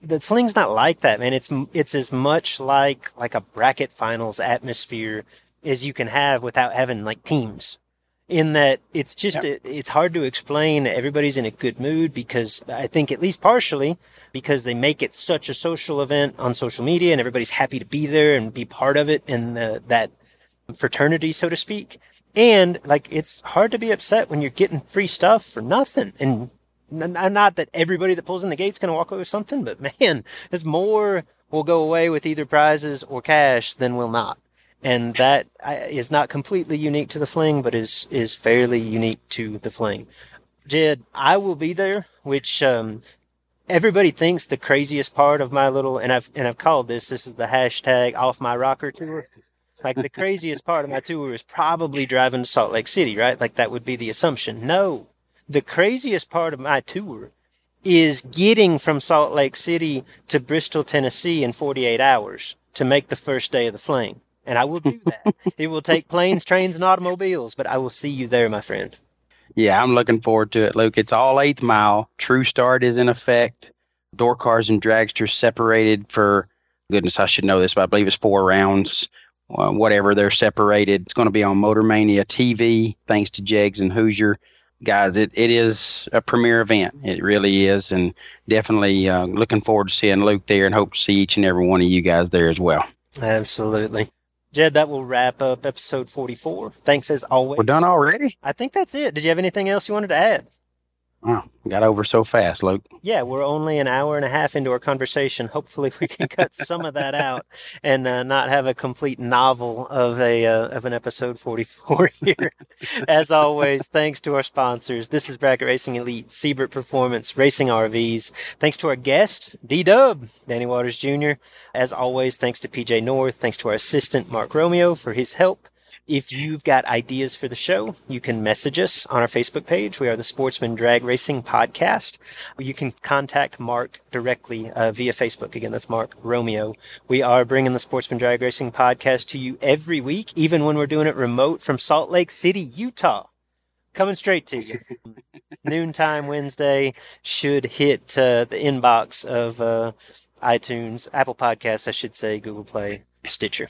The sling's not like that, man. It's it's as much like like a bracket finals atmosphere as you can have without having like teams. In that it's just it, it's hard to explain. Everybody's in a good mood because I think at least partially because they make it such a social event on social media and everybody's happy to be there and be part of it and the, that fraternity, so to speak. And like, it's hard to be upset when you're getting free stuff for nothing. And not that everybody that pulls in the gate's going to walk away with something, but man, there's more will go away with either prizes or cash than will not. And that is not completely unique to the fling, but is, is fairly unique to the fling. Jed, I will be there, which, um, everybody thinks the craziest part of my little, and I've, and I've called this, this is the hashtag off my rocker tour. Like the craziest part of my tour is probably driving to Salt Lake City, right? Like that would be the assumption. No, the craziest part of my tour is getting from Salt Lake City to Bristol, Tennessee in 48 hours to make the first day of the fling. And I will do that. it will take planes, trains, and automobiles, but I will see you there, my friend. Yeah, I'm looking forward to it, Luke. It's all eighth mile. True start is in effect. Door cars and dragsters separated for goodness, I should know this, but I believe it's four rounds. Uh, whatever they're separated. It's going to be on Motor Mania TV, thanks to Jegs and Hoosier. Guys, it, it is a premier event. It really is. And definitely uh, looking forward to seeing Luke there and hope to see each and every one of you guys there as well. Absolutely. Jed, that will wrap up episode 44. Thanks as always. We're done already? I think that's it. Did you have anything else you wanted to add? Wow, got over so fast, Luke. Yeah, we're only an hour and a half into our conversation. Hopefully, we can cut some of that out and uh, not have a complete novel of a uh, of an episode forty four here. As always, thanks to our sponsors. This is Bracket Racing Elite, Siebert Performance, Racing RVs. Thanks to our guest, D Dub, Danny Waters Jr. As always, thanks to PJ North. Thanks to our assistant Mark Romeo for his help. If you've got ideas for the show, you can message us on our Facebook page. We are the Sportsman Drag Racing Podcast. You can contact Mark directly uh, via Facebook. Again, that's Mark Romeo. We are bringing the Sportsman Drag Racing Podcast to you every week, even when we're doing it remote from Salt Lake City, Utah. coming straight to you. Noontime Wednesday should hit uh, the inbox of uh, iTunes, Apple Podcasts, I should say, Google Play, Stitcher.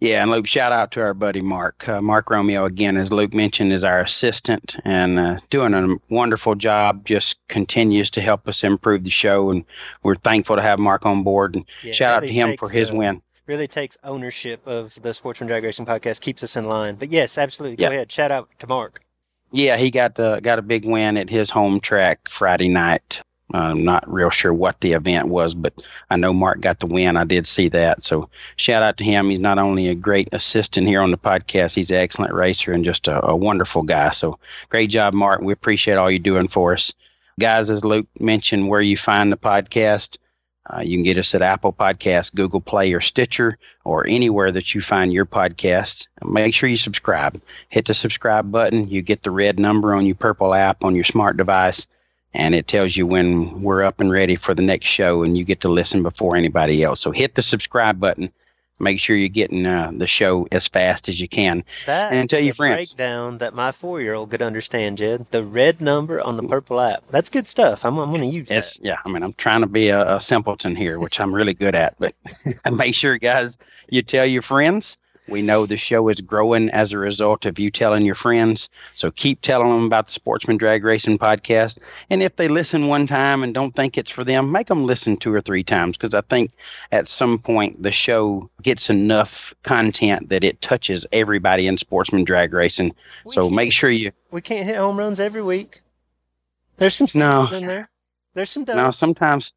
Yeah, and Luke, shout out to our buddy Mark. Uh, Mark Romeo, again, as Luke mentioned, is our assistant and uh, doing a wonderful job. Just continues to help us improve the show, and we're thankful to have Mark on board. And Yeah, shout really out to him takes, for his uh, win. Really takes ownership of the Sportsman Drag Racing podcast, keeps us in line. But yes, absolutely. Go Yeah. ahead. Shout out to Mark. Yeah, he got uh, got a big win at his home track Friday night. I'm not real sure what the event was, but I know Mark got the win. I did see that. So shout out to him. He's not only a great assistant here on the podcast, he's an excellent racer and just a, a wonderful guy. So great job, Mark. We appreciate all you're doing for us. Guys, as Luke mentioned, where you find the podcast, uh, you can get us at Apple Podcasts, Google Play, or Stitcher, or anywhere that you find your podcast. Make sure you subscribe. Hit the subscribe button. You get the red number on your purple app on your smart device, and it tells you when we're up and ready for the next show, and you get to listen before anybody else. So hit the subscribe button. Make sure you're getting uh, the show as fast as you can. And tell your a friends. breakdown that my four year old could understand, Jed. The red number on the purple app. That's good stuff. I'm, I'm going to use It's that. yeah. I mean, I'm trying to be a, a simpleton here, which I'm really good at. But make sure, guys, you tell your friends. We know the show is growing as a result of you telling your friends. So keep telling them about the Sportsman Drag Racing podcast. And if they listen one time and don't think it's for them, make them listen two or three times because I think at some point the show gets enough content that it touches everybody in Sportsman Drag Racing. We so make sure you. We can't hit home runs every week. There's some No. in there. There's some dubs. sometimes,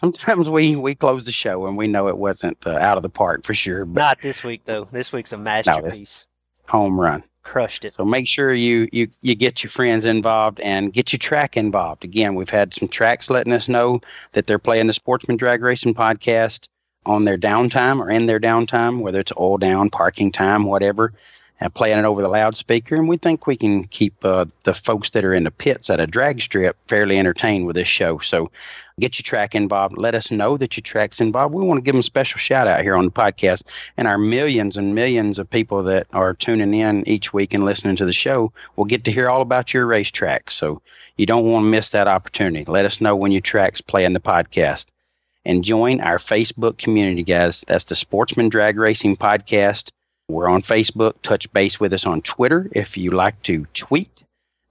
sometimes we we close the show and we know it wasn't uh, out of the park for sure, but Not this week though. This week's a masterpiece. home run. Crushed it. So make sure you you you get your friends involved and get your track involved. Again, we've had some tracks letting us know that they're playing the Sportsman Drag Racing podcast on their downtime or in their downtime, whether it's all down, parking time, whatever, and playing it over the loudspeaker. And we think we can keep uh, the folks that are in the pits at a drag strip fairly entertained with this show. So get your track involved. Let us know that your track's involved. We want to give them a special shout out here on the podcast. And our millions and millions of people that are tuning in each week and listening to the show will get to hear all about your racetrack. So you don't want to miss that opportunity. Let us know when your track's playing the podcast. And join our Facebook community, guys. That's the Sportsman Drag Racing Podcast. We're on Facebook. Touch base with us on Twitter if you like to tweet.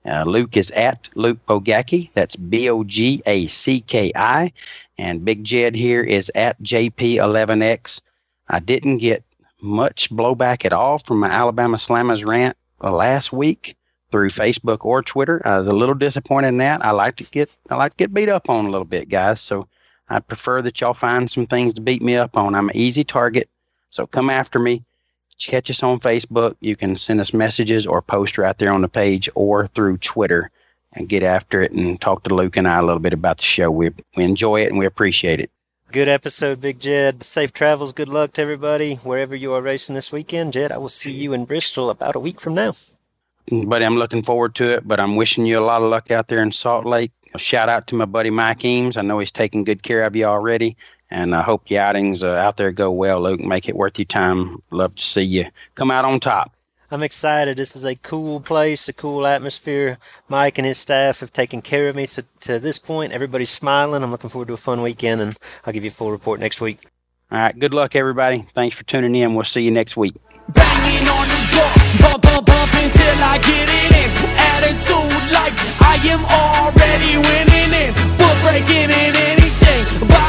Uh, Luke is at Luke Bogacki. That's B O G A C K I. And Big Jed here is at JP11X. I didn't get much blowback at all from my Alabama Slammers rant last week through Facebook or Twitter. I was a little disappointed in that. I like to get I like to get beat up on a little bit, guys. So I prefer that y'all find some things to beat me up on. I'm an easy target. So come after me. Catch us on Facebook. You can send us messages or post right there on the page or through Twitter and get after it and talk to Luke and I a little bit about the show. We, we enjoy it and we appreciate it. Good episode, Big Jed. Safe travels. Good luck to everybody wherever you are racing this weekend. Jed, I will see you in Bristol about a week from now. Buddy, I'm looking forward to it, but I'm wishing you a lot of luck out there in Salt Lake. A shout out to my buddy Mike Eames. I know he's taking good care of you already. And I hope your outings uh, out there go well, Luke. Make it worth your time. Love to see you come out on top. I'm excited. This is a cool place, a cool atmosphere. Mike and his staff have taken care of me to, to this point. Everybody's smiling. I'm looking forward to a fun weekend, and I'll give you a full report next week. All right. Good luck, everybody. Thanks for tuning in. We'll see you next week. Banging on the door, bump, bump, bump until I get it in. Attitude like I am already winning in. Foot breaking in anything. Bottom